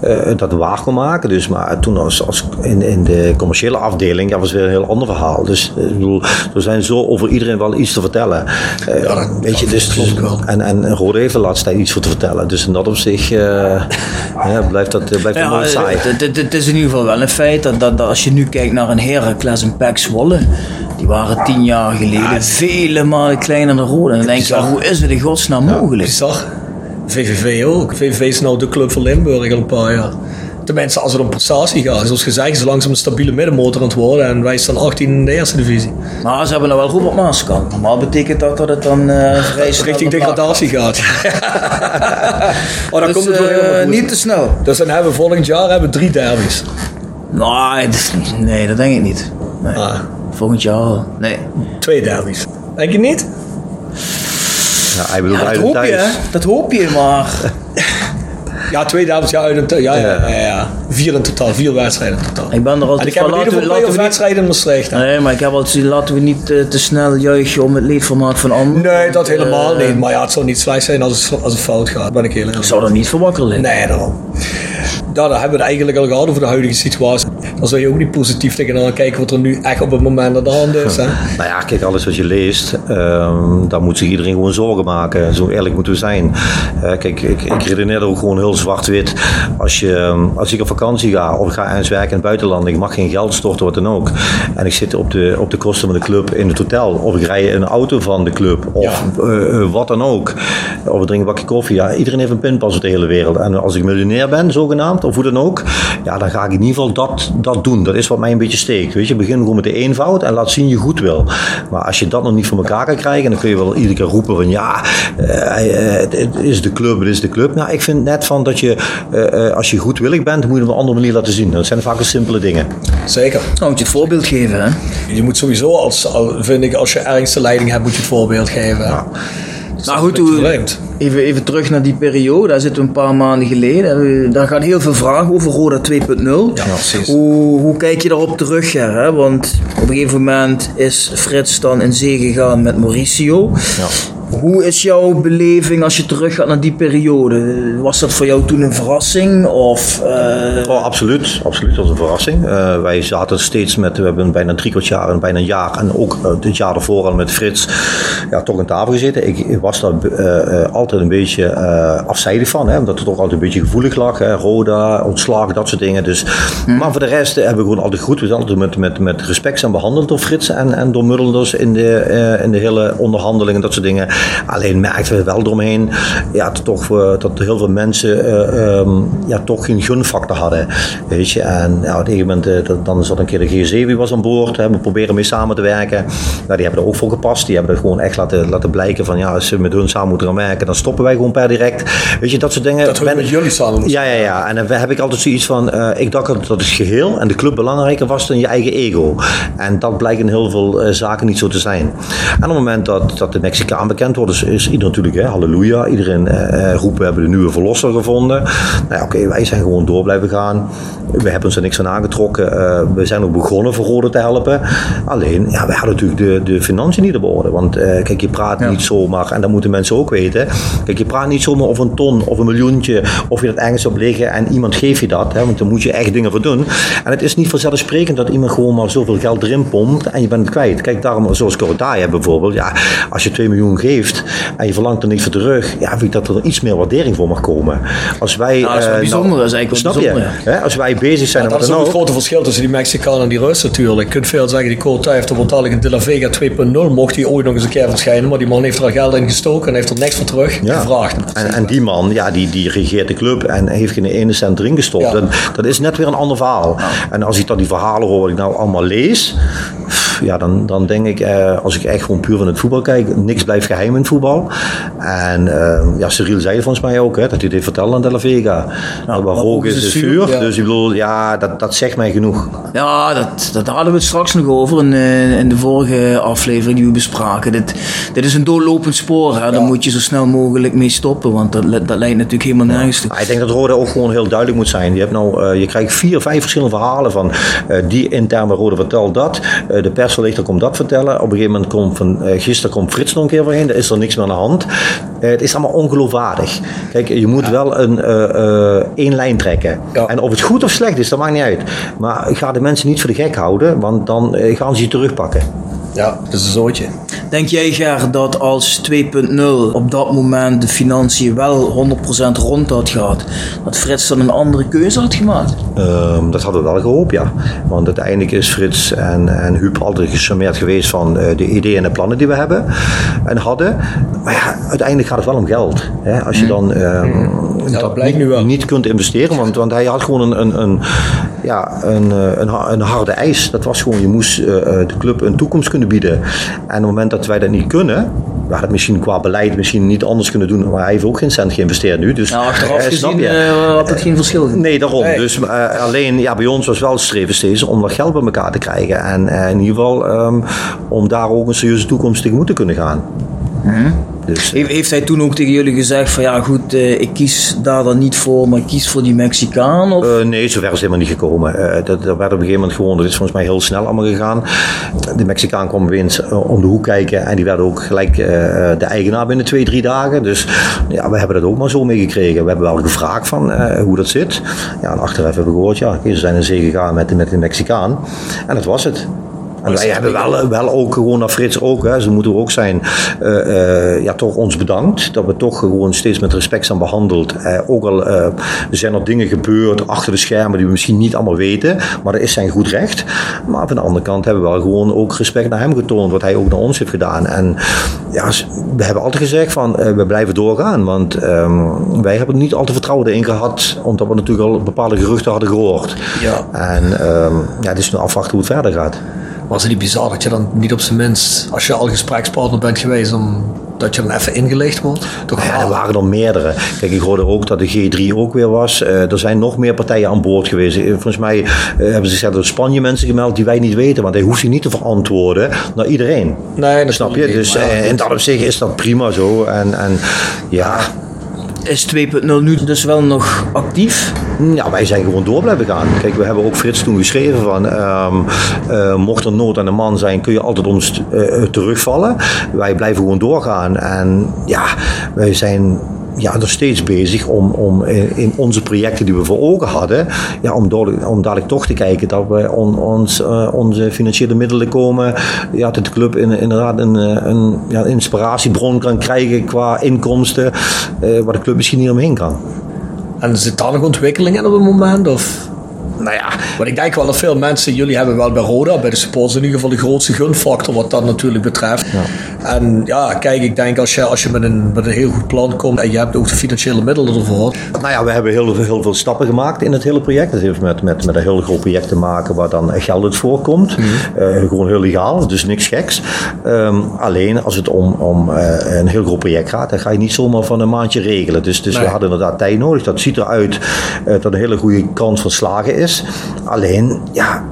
eh, dat waar kon maken. Dus, maar toen als, als in, in de commerciële afdeling, dat was weer een heel ander verhaal. Dus eh, ik bedoel, er zijn zo over iedereen wel iets te vertellen. Eh, Ja, dat- weet je, dus, wel. En, en Rode heeft de laatste tijd iets voor te vertellen. Dus in dat opzicht eh, ja, blijft dat, blijft Ja, nooit saai. het, het- het is in ieder geval wel een feit dat, dat, dat als je nu kijkt naar een Heracles en Pax Zwolle, die waren tien jaar geleden vele malen kleiner dan Rode. En dan denk je, hoe is het in godsnaam mogelijk? Bizar. VVV ook. VVV is nou de club van Limburg al een paar jaar. Tenminste, als het om prestatie gaat. Zoals gezegd, is langzaam een stabiele middenmotor aan het worden. En wij staan 18 in de eerste divisie. Maar ze hebben nou wel Robert Maaskant. Normaal betekent dat dat het dan vrij snel Richting degradatie gaat. oh, dan Dus, komt het wel eh, helemaal goed. niet te snel. Dus dan hebben we volgend jaar hebben we drie derbies. Nee, niet- nee, dat denk ik niet. Nee. Ah. Volgend jaar. Nee. Twee derbies. Denk je niet? Ja, hij bedoelt Ja, dat hoop je, thuis. Dat hoop je, maar... Ja, twee derbies. Ja, uit ja, ja, ja, ja. Vier in totaal. Vier wedstrijden in totaal. Ik ben er altijd ik heb van, laten we, laten we niet... wedstrijden in Maastricht. hè. Nee, maar ik heb altijd laten we niet eh, te snel juichen om het leedvermaak van anderen. Nee, dat helemaal Eh, niet. Maar ja, het zou niet slecht zijn als het, als het fout gaat. Ben ik heel eerlijk. Ik zou er niet voor wakker liggen. Nee, daarom. Ja, daar hebben we het eigenlijk al gehad over de huidige situatie. Dan zou je ook niet positief tegenaan kijken wat er nu echt op het moment aan de hand is. Hè? Nou ja, kijk, alles wat je leest, ehm daar moet zich iedereen gewoon zorgen maken. Zo eerlijk moeten we zijn. Eh, kijk, ik, ik redeneer er ook gewoon heel zwart-wit. Als, je, ehm, als ik op vakantie ga of ik ga eens werken in het buitenland, ik mag geen geld storten, wat dan ook. En ik zit op de, op de kosten van de club in het hotel. Of ik rij een auto van de club. Of eh, eh, wat dan ook. Of ik drink een bakje koffie. Ja, iedereen heeft een pinpas op de hele wereld. En als ik miljonair ben, zogenaamd, of hoe dan ook. Ja, dan ga ik in ieder geval dat, dat doen. Dat is wat mij een beetje steekt. Weet je, begin gewoon met de eenvoud en laat zien je goed wil. Maar als je dat nog niet voor elkaar kan krijgen, dan kun je wel iedere keer roepen van ja, eh, eh, het, is de club, het is de club. Nou, ik vind net van dat je, eh, eh, als je goedwillig bent, dan moet je het op een andere manier laten zien. Dat zijn vaak de simpele dingen. Zeker. Nou, moet je het voorbeeld geven, hè? Je moet sowieso, als, al- vind ik, als je ergens de leiding hebt, moet je het voorbeeld geven. Dus Nou dat goed, hoe. Even, even terug naar die periode. Daar zitten we een paar maanden geleden. We- Daar gaan heel veel vragen over Roda 2.0. Ja, precies. Hoe, hoe kijk je daarop terug, hè? Want op een gegeven moment is Frits dan in zee gegaan met Mauricio. Hoe is jouw beleving als je teruggaat naar die periode? Was dat voor jou toen een verrassing? Of, eh, Oh, absoluut, absoluut. Dat was een verrassing. Eh, wij zaten steeds met, we hebben bijna drie kwart jaar en bijna een jaar en ook uh, dit jaar ervoor al met Frits ja, toch aan tafel gezeten. Ik, ik was daar altijd een beetje afzijdig van, hè, omdat het toch altijd een beetje gevoelig lag. Hè, Roda, ontslagen, dat soort dingen. Dus, hmm. Maar voor de rest hebben we gewoon altijd goed. We zijn altijd met, met, met respect zijn behandeld door Frits en, en door Muddelders in de, in de hele onderhandelingen, dat soort dingen. Alleen merkten we wel doorheen ja, toch, dat heel veel mensen um, ja, toch geen gunfactor hadden. Weet je, en ja, op een gegeven moment, dan zat een keer de G7 was aan boord. Hè, we proberen mee samen te werken. Nou, die hebben er ook voor gepast. Die hebben er gewoon echt laten, laten blijken van ja, als ze met hun samen moeten gaan werken, dan stoppen wij gewoon per direct. Weet je, dat soort dingen. Dat we met jullie samen Ja, ja, ja. En dan heb ik altijd zoiets van, uh, ik dacht dat het geheel en de club belangrijker was dan je eigen ego. En dat blijkt in heel veel uh, zaken niet zo te zijn. En op het moment dat, dat de Mexicaan bekend wordt, is, is iedereen natuurlijk, hè, halleluja. Iedereen uh, roept, we hebben de nieuwe verlosser gevonden. Nou ja, oké, okay, wij zijn gewoon door blijven gaan. We hebben ons er niks van aangetrokken. we zijn ook begonnen voor Rode te helpen. Alleen, ja, wij hadden natuurlijk de, de financiën niet op orde. Want kijk, je praat ja. niet zomaar, en dat moeten mensen ook weten. Kijk, je praat niet zomaar over een ton of een miljoentje, of je dat ergens op liggen en iemand geeft je dat. Hè, want dan moet je echt dingen voor doen. En het is niet vanzelfsprekend dat iemand gewoon maar zoveel geld erin pompt en je bent het kwijt. Kijk, daarom, zoals Corodaia bijvoorbeeld, ja, als je 2 miljoen geeft en je verlangt er niks voor terug, ja, vind ik dat er iets meer waardering voor mag komen. Als wij. Nou, dat is wel uh, bijzonder, nou, dat is eigenlijk snap bijzonder. Je, hè, als wij bezig zijn ja, dat is ook het grote verschil tussen die Mexicanen en die Russen natuurlijk. Je kunt veel zeggen, die Cota heeft op in De La Vega 2.0 mocht hij ooit nog eens een keer verschijnen, maar die man heeft er al geld in gestoken en heeft er niks voor terug ja. gevraagd. En, en, die man, ja, die, die regeert de club en heeft geen ene cent erin gestopt. Ja. En dat is net weer een ander verhaal. En als ik dan die verhalen hoor, wat ik nou allemaal lees, ja, dan, dan denk ik, eh, als ik echt gewoon puur van het voetbal kijk, niks blijft geheim in het voetbal. En uh, ja, Cyril zei volgens mij ook, hè, dat hij dit vertelde aan De La Vega. Nou, waar rook is, is vuur. Ja. Dus ik bedoel, ja, dat, dat zegt mij genoeg. Ja, dat, dat hadden we het straks nog over in, in de vorige aflevering die we bespraken. Dit, dit is een doorlopend spoor, hè. daar moet je zo snel mogelijk mee stoppen, want dat, dat leidt natuurlijk helemaal nergens toe. Ja, ik denk dat Rode ook gewoon heel duidelijk moet zijn. Je, hebt nou, uh, je krijgt vier, vijf verschillende verhalen van uh, die intern bij Rode vertelt dat. Uh, de persverlichter komt dat vertellen. Op een gegeven moment komt van, gisteren komt Frits nog een keer voorheen. Er is er niks meer aan de hand. Het is allemaal ongeloofwaardig. Kijk, je moet ja. wel een één lijn trekken. Ja. En of het goed of slecht is, dat maakt niet uit. Maar ga de mensen niet voor de gek houden, want dan gaan ze je terugpakken. Ja, dat is een zootje. Denk jij, Ger, dat als 2.0 op dat moment de financiën wel 100% rond had gehad, dat Frits dan een andere keuze had gemaakt? Um, dat hadden we wel gehoopt, ja. Want uiteindelijk is Frits en, en Huub altijd gecharmeerd geweest van uh, de ideeën en de plannen die we hebben en hadden. Maar ja, uiteindelijk gaat het wel om geld. Hè? Als je dan um, ja, dat blijkt nu wel. niet kunt investeren, want, want hij had gewoon een, een, een, ja, een, een, een harde eis. Dat was gewoon, je moest uh, de club een toekomst kunnen bieden. En op het moment dat wij dat niet kunnen, we hadden misschien qua beleid misschien niet anders kunnen doen, maar hij heeft ook geen cent geïnvesteerd nu. Dus, nou, achteraf uh, gezien uh, had het geen verschil. Nee, daarom. Nee. Dus uh, alleen, ja, bij ons was wel het streven steeds om dat geld bij elkaar te krijgen. En in ieder geval um, om daar ook een serieuze toekomst tegemoet te kunnen gaan. Hmm. Dus, He heeft hij toen ook tegen jullie gezegd van ja goed, uh, ik kies daar dan niet voor, maar ik kies voor die Mexicaan? Of? Uh, nee, zover is het helemaal niet gekomen. Uh, dat, dat werd op een gegeven moment gewoon, dat is volgens mij heel snel allemaal gegaan. De Mexicaan kwam eens om de hoek kijken en die werd ook gelijk de eigenaar binnen twee, drie dagen. Dus ja, we hebben dat ook maar zo meegekregen. We hebben wel gevraagd van hoe dat zit. Ja, en achteraf hebben we gehoord, ja, ze zijn in zee gegaan met, met de Mexicaan. En dat was het. En wij hebben wel, wel ook gewoon naar Frits ook, hè, ze moeten ook zijn, uh, uh, ja, toch ons bedankt. Dat we toch gewoon steeds met respect zijn behandeld. Uh, ook al er zijn er dingen gebeurd achter de schermen die we misschien niet allemaal weten, maar dat is zijn goed recht. Maar van de andere kant hebben we wel gewoon ook respect naar hem getoond, wat hij ook naar ons heeft gedaan. En ja, we hebben altijd gezegd van, we blijven doorgaan, want um, wij hebben niet al te vertrouwen erin gehad, omdat we natuurlijk al bepaalde geruchten hadden gehoord. Ja. En um, ja, het is nu afwachten hoe het verder gaat was het niet bizar dat je dan niet op zijn minst, als je al gesprekspartner bent geweest, om, dat je dan even ingelicht wordt? Toch ja, er waren er meerdere. Kijk, ik hoorde ook dat de G3 ook weer was. Uh, er zijn nog meer partijen aan boord geweest. Volgens mij uh, hebben ze gezegd dat Spanje mensen gemeld die wij niet weten, want hij hoeft zich niet te verantwoorden naar iedereen. Nee, dat snap je. Dus in dat opzicht is dat prima zo. En, en ja. Is 2.0 nu dus wel nog actief? Ja, wij zijn gewoon door blijven gaan. Kijk, we hebben ook Frits toen geschreven van... ehm, eh, mocht er nood aan de man zijn, kun je altijd ons eh, terugvallen. Wij blijven gewoon doorgaan. En ja, wij zijn ja, nog steeds bezig om, om in, in onze projecten die we voor ogen hadden... Ja, om, dadelijk, om dadelijk toch te kijken dat we on, ons, eh, onze financiële middelen komen... Ja, dat de club in, inderdaad een, eh, een ja, inspiratiebron kan krijgen qua inkomsten... eh, waar de club misschien niet omheen kan. En zit daar nog ontwikkeling in op het moment? Of? Nou ja, Want ik denk wel dat veel mensen, jullie hebben wel bij Roda, bij de supporters in ieder geval de grootste gunfactor wat dat natuurlijk betreft. En ja, kijk, ik denk als je, als je met, een, met een heel goed plan komt en je hebt ook de financiële middelen ervoor. Nou ja, we hebben heel, heel veel stappen gemaakt in het hele project. Het heeft met, met, met een heel groot project te maken waar dan geld uit voorkomt. Eh, gewoon heel legaal, dus niks geks. Ehm, alleen als het om, om eh, een heel groot project gaat, dan ga je niet zomaar van een maandje regelen. Dus, dus we hadden inderdaad tijd nodig. Dat ziet eruit eh, dat een hele goede kans van slagen is. Alleen, ja,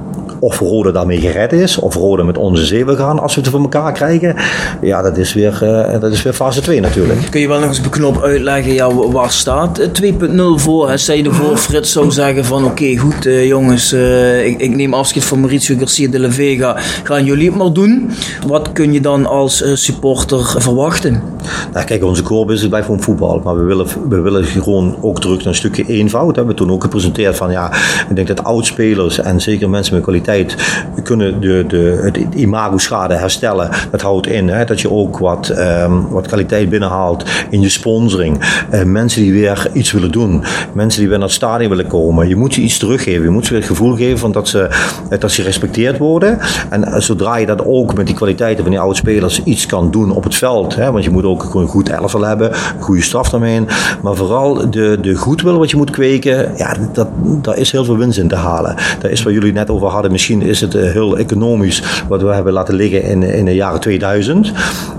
of Rode daarmee gered is, of Rode met onze zee wil gaan als we het voor elkaar krijgen. Ja, dat is weer, eh, dat is weer fase 2 natuurlijk. Kun je wel nog eens beknop uitleggen, ja, wa- waar staat eh, 2.0 voor? En stel je voor Frits zou zeggen van oké goed eh, jongens, eh, ik, ik neem afscheid van Mauricio Garcia de la Vega, gaan jullie het maar doen. Wat kun je dan als eh, supporter verwachten? Nou, kijk, onze core business blijft gewoon voetbal. Maar we willen, we willen gewoon ook terug naar een stukje eenvoud. We hebben toen ook gepresenteerd van ja, ik denk dat oudspelers en zeker mensen met kwaliteit kunnen de, de, het imago schade herstellen. Dat houdt in hè, dat je ook wat, ehm, wat kwaliteit binnenhaalt in je sponsoring. Eh, mensen die weer iets willen doen. Mensen die weer naar het stadion willen komen. Je moet ze iets teruggeven. Je moet ze weer het gevoel geven van dat, ze, eh, dat ze gerespecteerd worden. En eh, zodra je dat ook met die kwaliteiten van die oude spelers iets kan doen op het veld. Hè, want je moet ook een goed elftal hebben. Een goede staf daarmee. Maar vooral de, de goedwil wat je moet kweken. Ja, dat, daar is heel veel winst in te halen. Daar is waar jullie net over hadden. Misschien is het eh, heel economisch wat we hebben laten liggen in, in de jaren 2000.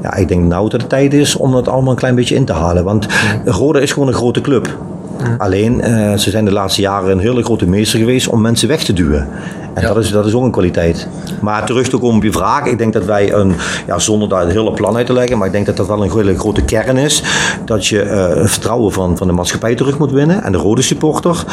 Ja, ik denk nou dat het tijd is om dat allemaal een klein beetje in te halen. Want Roda is gewoon een grote club. Alleen, eh, ze zijn de laatste jaren een hele grote meester geweest om mensen weg te duwen. En dat, is, dat is ook een kwaliteit. Maar terug te komen op je vraag. Ik denk dat wij een, ja, zonder daar het hele plan uit te leggen, maar ik denk dat dat wel een hele grote kern is. Dat je eh, het vertrouwen van, van de maatschappij terug moet winnen en de rode supporter.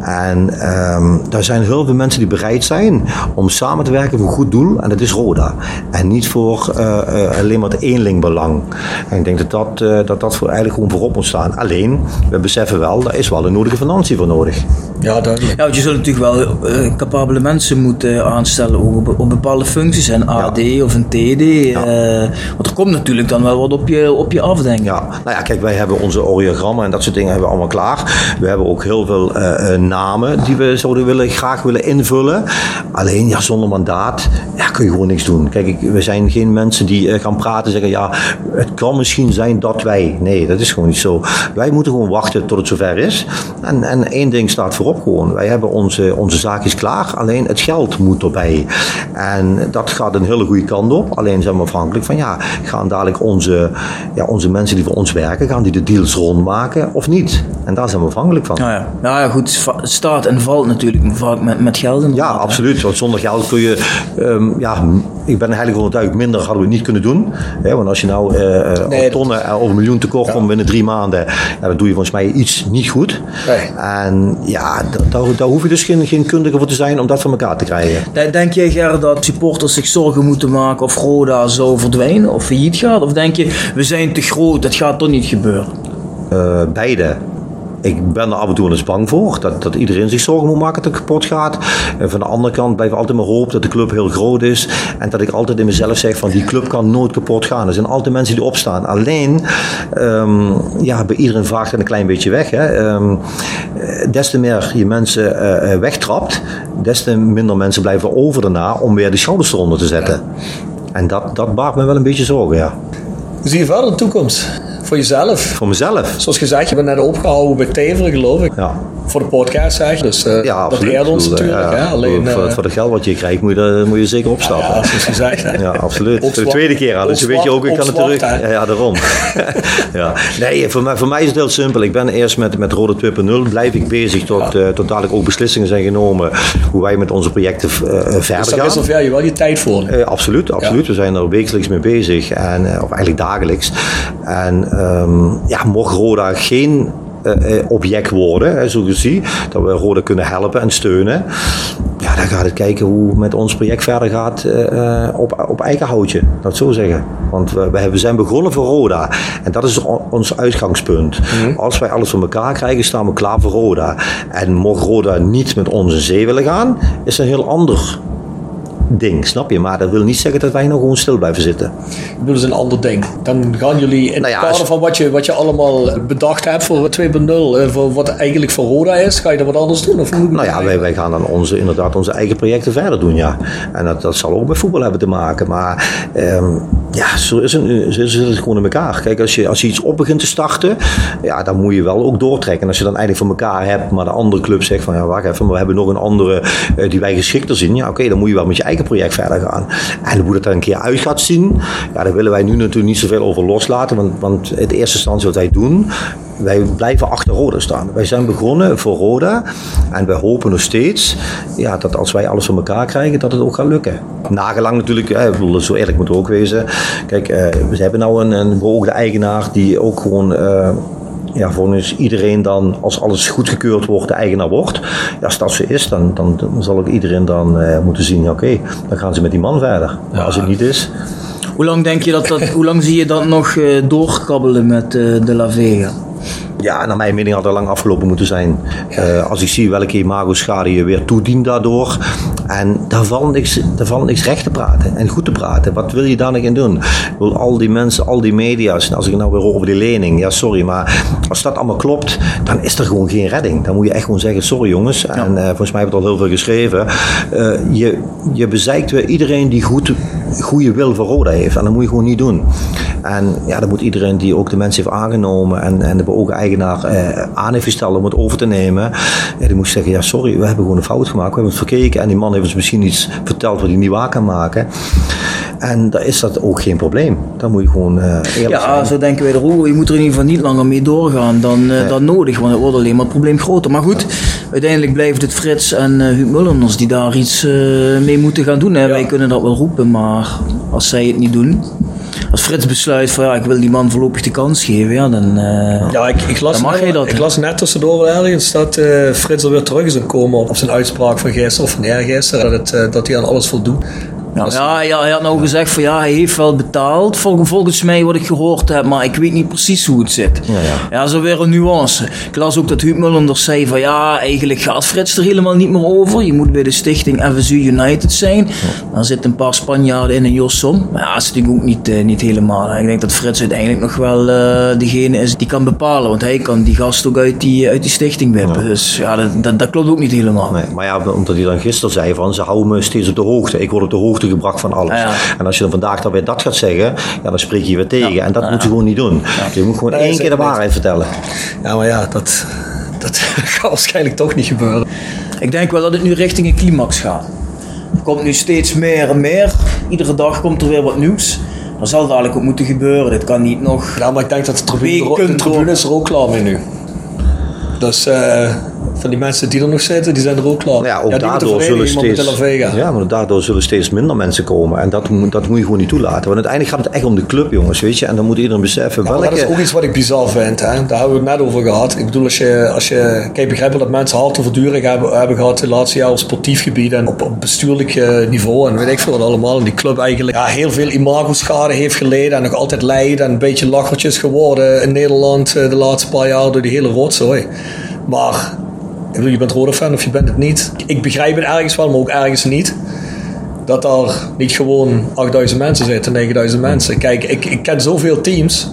En ehm, daar zijn heel veel mensen die bereid zijn om samen te werken voor een goed doel. En dat is Roda. En niet voor eh, eh, alleen maar het eenlingbelang. En ik denk dat dat, eh, dat, dat voor eigenlijk gewoon voorop moet staan. Alleen, we beseffen wel, daar is wel een nodige financiën voor nodig. Ja, duidelijk. Ja, want je zult natuurlijk wel capabele mensen moeten aanstellen ook op, op bepaalde functies, een AD of een TD. eh, want er komt natuurlijk dan wel wat op je, op je af, denk ik. Ja, nou ja, kijk, wij hebben onze oriogrammen en dat soort dingen hebben we allemaal klaar. We hebben ook heel veel eh, eh, namen die we zouden willen, graag willen invullen. Alleen, ja, zonder mandaat ja, kun je gewoon niks doen. Kijk, ik, we zijn geen mensen die gaan praten en zeggen, ja, het kan misschien zijn dat wij. Nee, dat is gewoon niet zo. Wij moeten gewoon wachten tot het zover is. En, en één ding staat voorop gewoon. Wij hebben onze, onze zaakjes klaar, alleen het geld moet erbij. En dat gaat een hele goede kant op. Alleen zijn we afhankelijk van, ja, gaan dadelijk onze, ja, onze mensen die voor ons werken, gaan die de deals rondmaken of niet? En daar zijn we afhankelijk van. Nou ja, nou ja goed, staat en valt natuurlijk vaak met, met geld. Ja, hè. absoluut. Want zonder geld kun je, ehm, ja, ik ben eigenlijk van overtuigd, minder hadden we niet kunnen doen. Hè, want als je nou Nee, op tonnen eh, of een miljoen tekort komt binnen drie maanden, ja, dan doe je volgens mij iets niet goed. Nee. En ja, da- daar, daar hoef je dus geen, geen kundige voor te zijn om dat voor elkaar krijgen. Denk jij, dat supporters zich zorgen moeten maken of Roda zou verdwijnen of failliet gaat? Of denk je, we zijn te groot, dat gaat toch niet gebeuren? Eh, beide. Ik ben er af en toe eens bang voor. Dat, dat iedereen zich zorgen moet maken dat het kapot gaat. En van de andere kant blijf ik altijd maar hoop dat de club heel groot is. En dat ik altijd in mezelf zeg van die club kan nooit kapot gaan. Er zijn altijd mensen die opstaan. Alleen, ehm, ja, bij iedereen vraagt het een klein beetje weg. Hè. Ehm, eh, des te meer je mensen eh, wegtrapt, des te minder mensen blijven over daarna om weer de schouders eronder te zetten. En dat, dat baart me wel een beetje zorgen, ja. Zie je verder de toekomst? Voor jezelf? Voor mezelf. Zoals gezegd, je bent net opgehouden bij Teveren, geloof ik. Ja. Voor de podcast, zeg je. Dus eh, Ja, dat eert ons bedoel, natuurlijk. ja, hè? Alleen, voor, eh, voor het geld wat je krijgt, moet je, moet je zeker opstappen. ja, Ja, zoals gezegd. hè. absoluut. De tweede keer al. Dus ook weet je ook, ik kan het terug. hè? Ja, ja, daarom. ja. Nee, voor mij, voor mij is het heel simpel. Ik ben eerst met, met Rode 2.0 blijf ik bezig tot, eh, tot dadelijk ook beslissingen zijn genomen hoe wij met onze projecten eh, verder Dus daar gaan. reserveer je wel je tijd voor. Eh, absoluut, absoluut. We zijn er wekelijks mee bezig, en, eh, of eigenlijk dagelijks. En ehm, ja, mocht Roda geen eh, eh, object worden, hè, zo gezien. Dat we Roda kunnen helpen en steunen. Ja, dan gaat het kijken hoe met ons project verder gaat eh, op, op eigen houtje. Dat zo zeggen. Want we, we zijn begonnen voor Roda. En dat is ons uitgangspunt. Als wij alles voor elkaar krijgen, staan we klaar voor Roda. En mocht Roda niet met ons in zee willen gaan, is een heel ander ding, snap je? Maar dat wil niet zeggen dat wij nog gewoon stil blijven zitten. Ik bedoel, dat is een ander ding. Dan gaan jullie in Nou ja, het kader als- van wat je, wat je allemaal bedacht hebt voor 2.0, eh, voor wat eigenlijk voor Roda is, ga je dan wat anders doen? Of Nou dat ja, wij, wij gaan dan onze, inderdaad onze eigen projecten verder doen, ja. En dat, dat zal ook met voetbal hebben te maken. Maar ehm, ja, zo is het, het gewoon in elkaar. Kijk, als je, als iets op begint te starten, ja, dan moet je wel ook doortrekken. En als je dan eigenlijk voor elkaar hebt, maar de andere club zegt van, ja, wacht even, maar we hebben nog een andere eh, die wij geschikter zien. Ja, oké, dan moet je wel met je eigen project verder gaan. En hoe dat er een keer uit gaat zien, ja, daar willen wij nu natuurlijk niet zoveel over loslaten. Want, want in eerste instantie wat wij doen, wij blijven achter Roda staan. Wij zijn begonnen voor Roda en wij hopen nog steeds ja, dat als wij alles voor elkaar krijgen, dat het ook gaat lukken. Nagelang natuurlijk, hè, ik bedoel, zo eerlijk moeten we ook wezen. Kijk, eh, we hebben nou een, een beoogde eigenaar die ook gewoon... eh, ja, volgens iedereen dan, als alles goedgekeurd wordt, de eigenaar wordt. Ja, als dat zo is, dan, dan, dan zal ook iedereen dan eh, moeten zien, ja, oké, dan gaan ze met die man verder. Als het niet is, Hoe lang denk je dat dat, hoe lang zie je dat nog eh, doorkabbelen met eh, de La Vega? Ja, naar mijn mening had het lang afgelopen moeten zijn. Eh, als ik zie welke imago-schade je weer toedient daardoor. En daar valt, niks, daar valt niks recht te praten en goed te praten. Wat wil je daar nog in doen? Ik wil al die mensen, al die media's. Als ik nou weer hoor over die lening. Ja, sorry, maar als dat allemaal klopt, dan is er gewoon geen redding. Dan moet je echt gewoon zeggen, sorry jongens. En eh, volgens mij hebben we het al heel veel geschreven. Eh, je, je bezeikt weer iedereen die goed, goede wil voor Roda heeft. En dat moet je gewoon niet doen. En ja, dan moet iedereen die ook de mensen heeft aangenomen en, en de beogen eigenaar eh, aan heeft gesteld om het over te nemen. Ja, die moet zeggen, ja sorry, we hebben gewoon een fout gemaakt. We hebben het verkeken en die man heeft ons misschien iets verteld wat hij niet waar kan maken. En daar is dat ook geen probleem. Dan moet je gewoon eerlijk Ja, zijn. zo denken wij er ook. Je moet er in ieder geval niet langer mee doorgaan dan, eh, dan nodig, want het wordt alleen maar het probleem groter. Maar goed, uiteindelijk blijft het Frits en eh Huub Mullenders die daar iets mee moeten gaan doen. Hè. Wij kunnen dat wel roepen, maar als zij het niet doen, als Frits besluit van ja, ik wil die man voorlopig de kans geven, ja, dan... eh, Ja, ik, ik, las Dan mag net- je dat, ik las net tussendoor wel ergens dat eh, Frits er weer terug is gekomen op, zijn uitspraak van gisteren of van. Dat, het, eh, dat hij aan alles voldoet. Ja, ja, ja, hij had nou gezegd van ja, hij heeft wel betaald, vol- volgens mij wat ik gehoord heb, maar ik weet niet precies hoe het zit. Ja, ja. Ja, zo weer een nuance. Ik las ook dat Huub zei van ja, eigenlijk gaat Frits er helemaal niet meer over. Je moet bij de stichting FSU United zijn. Dan zitten een paar Spanjaarden in en Jos Som. Maar ja, dat is natuurlijk ook niet, eh, niet helemaal. Ik denk dat Frits uiteindelijk nog wel eh, degene is die kan bepalen. Want hij kan die gast ook uit die, uit die stichting wippen. Dus ja, dat, dat, dat klopt ook niet helemaal. Nee, maar ja, omdat hij dan gisteren zei van ze houden me steeds op de hoogte. Ik word op de hoogte gebracht van alles. Ja. En als je dan vandaag dan weer dat gaat zeggen, ja, dan spreek je weer tegen. En dat moet je gewoon niet doen. Je moet gewoon Nee, één keer de niet. waarheid vertellen. Ja, maar ja, dat, dat gaat waarschijnlijk toch niet gebeuren. Ik denk wel dat het nu richting een climax gaat. Er komt nu steeds meer en meer. Iedere dag komt er weer wat nieuws. Dat zal dadelijk ook moeten gebeuren. Dit kan niet nog. Ja, maar ik denk dat de tribune, er de tribune is er ook klaar mee nu. Dus eh, van die mensen die er nog zitten, die zijn er ook klaar. Ja, ook daardoor zullen steeds, ja, maar daardoor zullen steeds minder mensen komen. En dat, moet- dat moet je gewoon niet toelaten. Want uiteindelijk gaat het echt om de club, jongens. Weet je? En dan moet iedereen beseffen Ja, welke... dat is ook iets wat ik bizar vind. Hè? Daar hebben we het net over gehad. Ik bedoel, als je, als je kijk, ik begrijp wel dat mensen hard te verduren hebben, hebben gehad de laatste jaren op sportief gebied en op, op bestuurlijk eh, niveau en weet ik veel wat allemaal. En die club eigenlijk ja, heel veel imago-schade heeft geleden en nog altijd leidt en een beetje lachertjes geworden in Nederland eh, de laatste paar jaar door die hele rotzooi. Maar je bent Roda fan of je bent het niet. Ik begrijp het ergens wel, maar ook ergens niet dat er niet gewoon 8000 mensen zitten, 9000 mensen. Kijk, ik, ik ken zoveel teams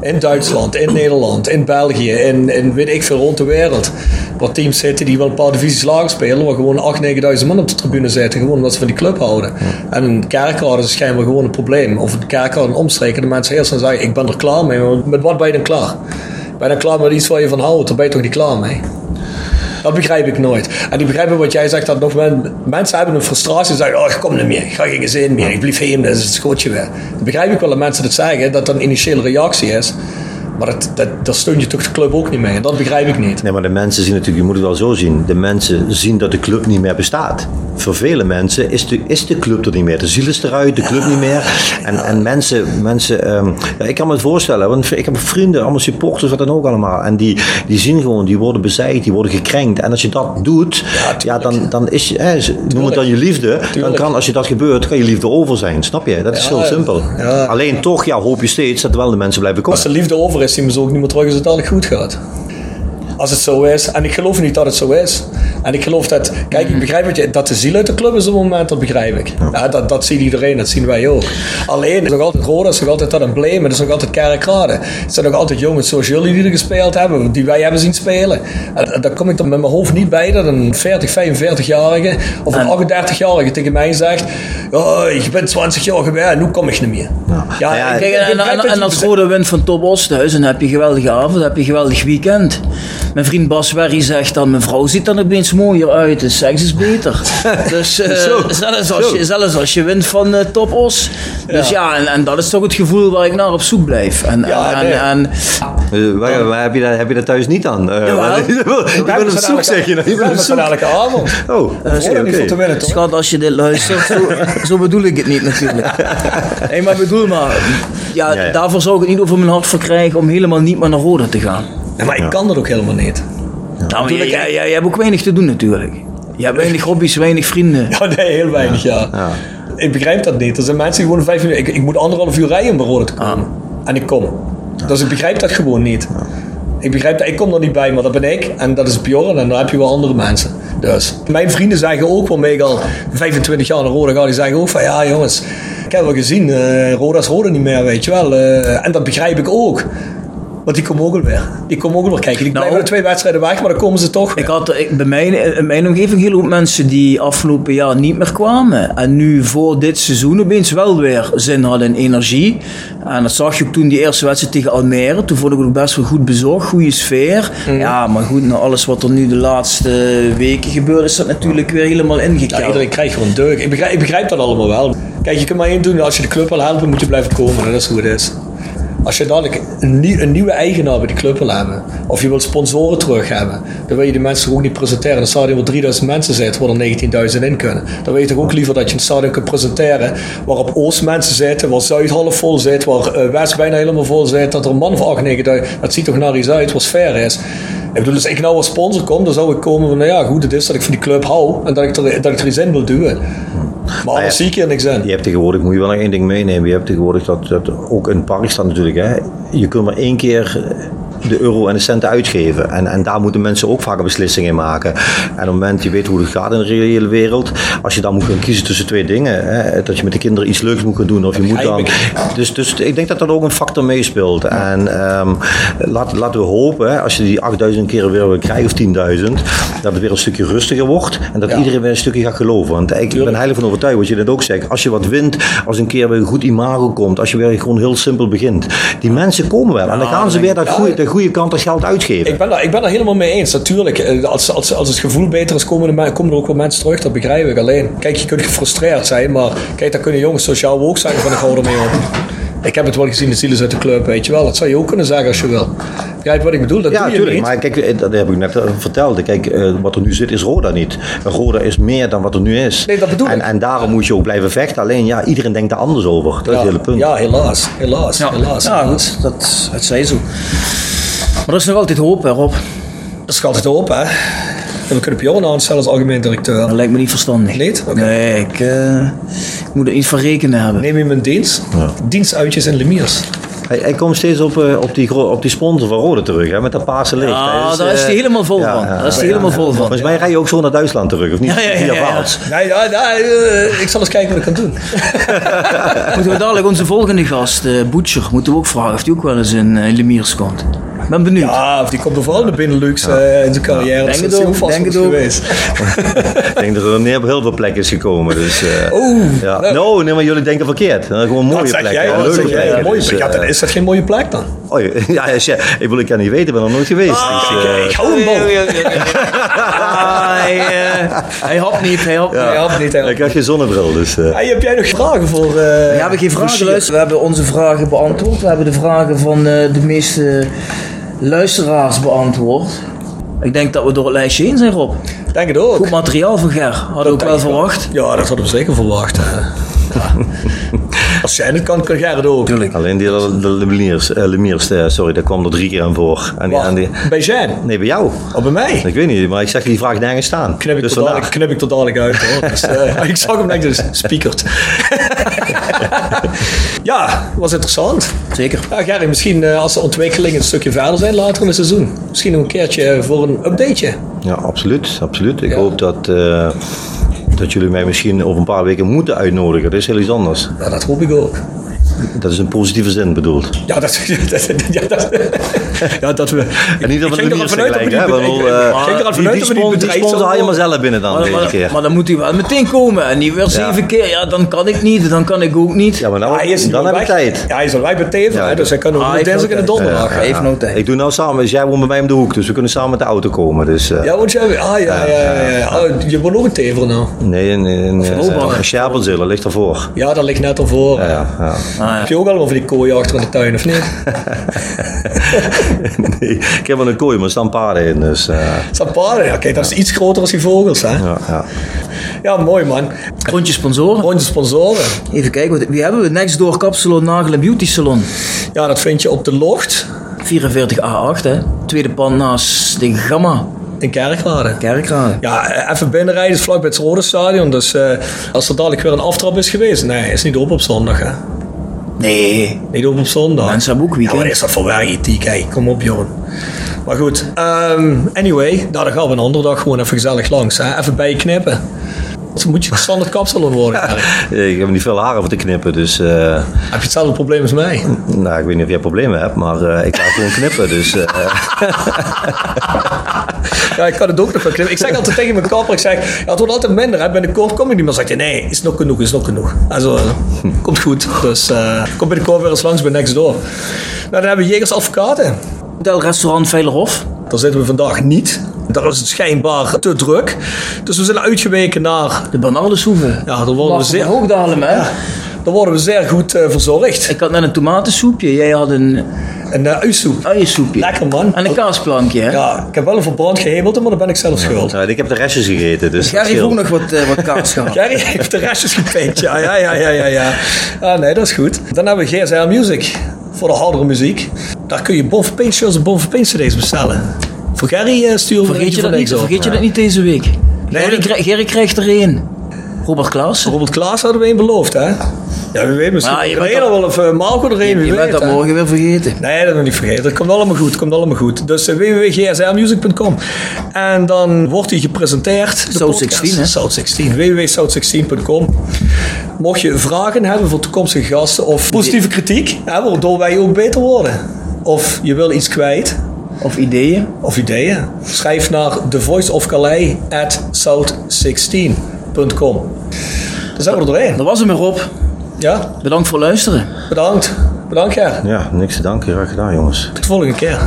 in Duitsland, in Nederland, in België, in, in weet ik veel rond de wereld. Waar teams zitten die wel een paar divisies lager spelen, waar gewoon 8.000, 9.000 man op de tribune zitten, gewoon omdat ze van die club houden. En een kerkraad is schijnbaar gewoon een probleem. Of een kerkraad een omstreken, de mensen eerst dan zeggen, ik ben er klaar mee. Maar met wat ben je dan klaar? Ben je dan klaar met iets waar je van houdt? Daar ben je toch niet klaar mee? Dat begrijp ik nooit. En ik begrijp wat jij zegt, dat nog men, mensen hebben een frustratie en zeggen, oh, ik kom niet meer, ik ga geen zin meer, ik blijf heen, dat is het schotje weer. Dat begrijp ik wel dat mensen dat zeggen, dat dat een initiële reactie is. Maar dat, dat, daar steun je toch de club ook niet mee. En dat begrijp ik niet. Nee, maar de mensen zien natuurlijk, je moet het wel zo zien. De mensen zien dat de club niet meer bestaat. Voor vele mensen is de, is de club er niet meer. De ziel is eruit, de club niet meer. En, en mensen, mensen ehm, ja, ik kan me het voorstellen, want ik heb vrienden, allemaal supporters, wat dan ook allemaal. En die, die zien gewoon, die worden bezijkt, die worden gekrenkt. En als je dat doet, ja, dan, dan is je, hè, noem het dan je liefde. Dan kan, als je dat gebeurt, kan je liefde over zijn. Snap je? Dat is heel simpel. Alleen toch, ja, hoop je steeds dat wel de mensen blijven komen. Als de liefde over is, we ze ook niet meer terug als het dadelijk goed gaat. Als het zo is. En ik geloof niet dat het zo is. En ik geloof dat, kijk, ik begrijp wat je, dat de ziel uit de club is op het moment, dat begrijp ik. Ja, dat, dat ziet iedereen, dat zien wij ook. Alleen, het is nog altijd Roda, is nog altijd dat embleem, het is nog altijd Kerkrade. Het zijn nog altijd jongens zoals jullie die er gespeeld hebben, die wij hebben zien spelen. En, daar kom ik dan met mijn hoofd niet bij dat een 40, 45-jarige of een 38-jarige tegen mij zegt, oh, je bent 20 jaar geweest, nu kom ik niet meer. Ja, ja, kijk, en, en, en, als Roda wint van Top Osthuis, dan heb je een geweldige avond, dan heb je een geweldig weekend. Mijn vriend Bas Werry zegt dan, mijn vrouw ziet dan opeens mooier uit, de seks is beter. dus uh, zelfs, als je, zelfs als je wint van uh, Top Os. Dus ja, ja en, en, dat is toch het gevoel waar ik naar op zoek blijf. En, ja, en, en, uh, waar, waar heb, je dat, heb je dat thuis niet aan? Uh, ja, je bent op zoek, zeg je. Je bent op zoek. elke avond. Oh, okay, toch? Schat, als je dit luistert, zo, zo bedoel ik het niet natuurlijk. nee, maar bedoel maar, ja, ja, daarvoor zou ik het niet over mijn hart verkrijgen om helemaal niet meer naar Roda te gaan. Ja, maar ik kan dat ook helemaal niet. Nou, jij, jij, jij, hebt ook weinig te doen natuurlijk. Je hebt weinig hobby's, weinig vrienden. Ja, nee, heel weinig, ja. ja. Ik begrijp dat niet. Er zijn mensen die gewoon vijf minuten... Ik, ik moet anderhalf uur rijden om bij Rode te komen. Ah. En ik kom. Dus ik begrijp dat gewoon niet. Ik begrijp dat, ik kom er niet bij, maar dat ben ik. En dat is Bjorn en dan heb je wel andere mensen. Dus mijn vrienden zeggen ook, waarmee ik al 25 jaar naar Rode ga, die zeggen ook van ja jongens, ik heb wel gezien, uh, Roda is Roda niet meer, weet je wel. Uh, en dat begrijp ik ook. Want die komen ook weer. Die komen ook weer kijken. Die nou, blijven twee wedstrijden weg, maar dan komen ze toch. Ik had ik, bij mij in mijn omgeving heel veel mensen die afgelopen jaar niet meer kwamen. En nu voor dit seizoen opeens wel weer zin hadden en energie. En dat zag je ook toen die eerste wedstrijd tegen Almere. Toen vond ik het ook best wel goed bezorgd, goede sfeer. Mm. Ja, maar goed, na alles wat er nu de laatste weken gebeurt, is dat natuurlijk weer helemaal ingekeld. Ja, iedereen krijgt gewoon deuk. Ik begrijp, ik begrijp dat allemaal wel. Kijk, je kunt maar één doen. Als je de club wil helpen, moet je blijven komen. Dat is hoe het is. Als je dadelijk een, een, nieuwe eigenaar bij de club wil hebben, of je wilt sponsoren terug hebben, dan wil je die mensen ook niet presenteren. Een stadion waar 3000 mensen zit, waar er 19.000 in kunnen. Dan weet je toch ook liever dat je een stadion kunt presenteren waarop Oost mensen zitten, waar Zuid half vol zit, waar uh, West bijna helemaal vol zit, dat er een man van 8.000, 9.000, dat ziet toch naar iets uit, wat fair is. Ik bedoel, als ik nou als sponsor kom, dan zou ik komen van, nou ja, goed, het is dat ik van die club hou en dat ik er, dat ik er iets in wil doen. Maar anders ja, zie ik hier niks in. Je hebt tegenwoordig, moet je wel nog één ding meenemen. Je hebt tegenwoordig dat, dat ook in het park staat natuurlijk. Hè. Je kunt maar één keer de euro en de centen uitgeven. En, en daar moeten mensen ook vaak beslissingen in maken. En op het moment, je weet hoe het gaat in de reële wereld. Als je dan moet gaan kiezen tussen twee dingen. Hè, dat je met de kinderen iets leuks moet gaan doen. Of je moet dan, dus, dus ik denk dat dat ook een factor meespeelt. En um, laat, laten we hopen, hè, als je die 8000 keer weer wil krijgen, of 10.000, dat het weer een stukje rustiger wordt. En dat iedereen weer een stukje gaat geloven. Want ik ben heilig van overtuigd, wat je net ook zegt. Als je wat wint, als een keer weer een goed imago komt. Als je weer gewoon heel simpel begint. Die mensen komen wel. En dan gaan ze weer dat goede goede kant als geld uitgeven. Ik ben daar, ik ben daar helemaal mee eens. Natuurlijk, eh, als, als, als het gevoel beter is, komen er, komen er ook wel mensen terug. Dat begrijp ik. Alleen, kijk, je kunt gefrustreerd zijn, maar kijk, daar kunnen jongens zoals jou ook zeggen van ik hou ermee op. Ik heb het wel gezien, de zielen uit de club, weet je wel. Dat zou je ook kunnen zeggen als je wil. Begrijp wat ik bedoel? Dat ja, doe je tuurlijk, niet. maar kijk, eh, dat heb ik net verteld. Kijk, uh, wat er nu zit is Roda niet. Roda is meer dan wat er nu is. Nee, dat bedoel en, ik. En daarom moet je ook blijven vechten. Alleen, ja, iedereen denkt er anders over. Dat ja, is het hele punt. Ja, helaas. Helaas. Ja, helaas, ja helaas. goed. Dat, het zij zo. Maar er is nog altijd hoop, hè, Rob? Dat is altijd hoop, hè. En we kunnen Bjorn aanstellen als algemeen directeur. Dat lijkt me niet verstandig. Niet? Okay. Nee, ik, uh, ik moet er iets van rekenen hebben. Neem je mijn dienst? Ja. Dienstuitjes in Lemiers. Hij, hij, komt steeds op, uh, op, die, op die sponsor van Rode terug, hè, met dat paarse licht. Ja, is, daar is hij uh, helemaal vol ja, van. Ja, daar is hij helemaal vol van. Volgens mij rij je ook zo naar Duitsland terug, of niet? Ja, ja, ja. ja, Nee, ja, nee, ik zal eens kijken wat ik kan doen. moeten we dadelijk onze volgende gast, uh, Butcher, moeten we ook vragen of hij ook wel eens in uh, Lemiers komt. Ik ben benieuwd. Ja, of die komt er vooral in de Benelux eh, in zijn carrière. Denk dat het vast denk goed het ook. geweest. Ik denk dat er niet op heel veel plekken is gekomen. Dus, eh, Oeh, ja. nou. No, nee, maar jullie denken verkeerd. Eh, gewoon mooie zeg plekken. jij? leuke zeg jij? plekken. Mooie Dus, plek. Ja, dan eh, is dat geen mooie plek dan? oh, ja, je- ik wil ik kan niet weten, ik ben er nooit geweest. Ah, dus, eh, ik, hou hem bal. Ah, hij, hij had niet, hij had niet. Hij had niet, hij had ik had geen zonnebril, dus... eh, Hey, heb jij nog vragen voor... eh We hebben geen vragen. We hebben onze vragen beantwoord. We hebben de vragen van eh, de meeste luisteraars beantwoord. Ik denk dat we door het lijstje heen zijn, Rob. Denk het ook. Goed materiaal van Ger. Hadden we ook wel verwacht. Ja, dat hadden we zeker verwacht. hè. Ja. Als jij het kan, kan jij het ook. Tuurlijk. Alleen die de, de Lemiers, eh, Lemiers, eh, sorry, daar kwam er drie keer aan voor. En die, en die, Bij Jean? nee, bij jou. Of bij mij? Ik weet niet, maar ik zag die vraag nergens staan. Knip ik, dus tot dadelijk, knip ik tot dadelijk uit hoor. Dus, eh, ik zag hem net dus. ja, was interessant. Zeker. Ja, Gary, misschien eh, als de ontwikkelingen een stukje verder zijn later in het seizoen. Misschien nog een keertje voor een updateje. Ja, absoluut. absoluut. Ik Ja. hoop dat, eh, dat jullie mij misschien over een paar weken moeten uitnodigen. Dat is heel iets anders. Ja, dat hoop ik ook. Dat is in positieve zin bedoeld. Ja, dat, dat, ja, dat, ja, dat we... En niet er er niet vanuit dat we hè? eh, er Die, vanuit die, dat we niet spon- die bedreigd sponsor haal je maar zelf binnen dan Maar, keer. maar dan moet hij wel meteen komen. En niet weer zeven keer. Ja, dan kan ik niet. Dan kan ik ook niet. Ja, maar nou, hij is dan heb ik tijd. Ja, hij is al weg bij Teven, dus hij kan ook Ah, dinsdag en de wel donderdag. Hij heeft nou tijd. Ik doe nou samen, dus jij woont bij mij om de hoek, dus we kunnen samen met de auto komen. Dus, eh, Ja, want jij... Ah, ja, ja, ja. ja. Oh, je woont ook in Tever nou. Nee, in, in, Scherpenzeel, dat ligt ervoor. Ja, dat ligt net ervoor. Ja, ja. Ah, ja. Heb je ook allemaal van die kooien achter in de tuin, of niet? Nee, ik heb wel een kooi, maar er staan paarden in. Dus, eh, Dat paarden, ja, kijk, dat is iets groter als die vogels, hè? ja, ja. Ja, mooi man. Rondje sponsoren. Rondje sponsoren. Even kijken. wat- Wie hebben we? Next Door Kapsalon Nagel en Beauty Salon. Ja, dat vind je op de Locht 44A8, hè. Tweede pand naast de Gamma. in Kerkrade. Kerkrade. Ja, eh, even binnenrijden is vlak bij het Rode Stadion. Dus eh, als er dadelijk weer een aftrap is geweest, nee, is niet open op zondag, hè? Nee. Niet open op zondag. Mensen hebben ook Ja, wat is dat voor werkethiek, hè? Kom op, jongen. Maar goed, ehm, anyway, dan gaan we een andere dag gewoon even gezellig langs. Hè? Even bij je knippen. Dus moet je een standaard kapsalon worden. Ik heb niet veel haren voor te knippen, dus eh, Heb je hetzelfde probleem als mij? nou, ik weet niet of jij problemen hebt, maar eh, ik ga gewoon knippen. Dus, eh, Ja, ik kan het ook nog wel knippen. Ik zeg altijd tegen mijn kapper, ik zeg, ja, het wordt altijd minder. Hè. Binnenkort kom ik niet meer. Zegt hij, nee, is nog genoeg, is nog genoeg. Also, komt goed. Dus eh kom binnenkort weer eens langs bij Nextdoor. Nou, dan hebben we Jegers Advocaten. Hotel Restaurant Veilerhof. Daar zitten we vandaag niet. Daar is het schijnbaar te druk. Dus we zijn uitgeweken naar... De Bernardeshoeve. Ja, daar worden we zeer, van Hoogdalem, hè. daar worden we zeer goed eh, verzorgd. Ik had net een tomatensoepje. Jij had een Een uh, uisoep. uiensoepje. Lekker, man. En een kaasplankje, hè. Ja, ik heb wel een verbrand gehemeld, maar dan ben ik zelf schuld. nou, ik heb de restjes gegeten, dus Jij heeft ook nog wat, eh, wat kaas gehad. Gary heeft de restjes gepikt. Ja, ja, ja, ja, ja, ja. Ah, nee, dat is goed. Dan hebben we GSR Music voor de hardere muziek. Daar kun je Bon for Pain shirts en Bon for Pain cd's bestellen. Voor Gary eh, sturen we Vergeet je, dat niet, op. vergeet je dat niet deze week. Gerry, dat- krij- Gerry krijgt er één. Robert Klaassen. Robert Klaas hadden we een beloofd, hè? Ja, wie weet, misschien Maar je bent wel of uh, Marco er een, Je weet. bent dat morgen weer vergeten. Nee, dat moet niet vergeten. Dat komt allemaal goed. komt allemaal goed. Dus uh, www.gsrmusic.com. En dan wordt hij gepresenteerd. South podcast. 16, hè? South 16. www.south16.com. Mocht je vragen hebben voor toekomstige gasten of positieve kritiek, hè, waardoor wij ook beter worden. Of je wil iets kwijt, Of ideeën. of ideeën. Schrijf naar thevoiceofcalais at south16.com. Dan zijn we er doorheen. Dat was hem op. Ja, Bedankt voor het luisteren. bedankt. Bedankt, ja. Ja, niks te danken. Graag gedaan, jongens. Tot de volgende keer.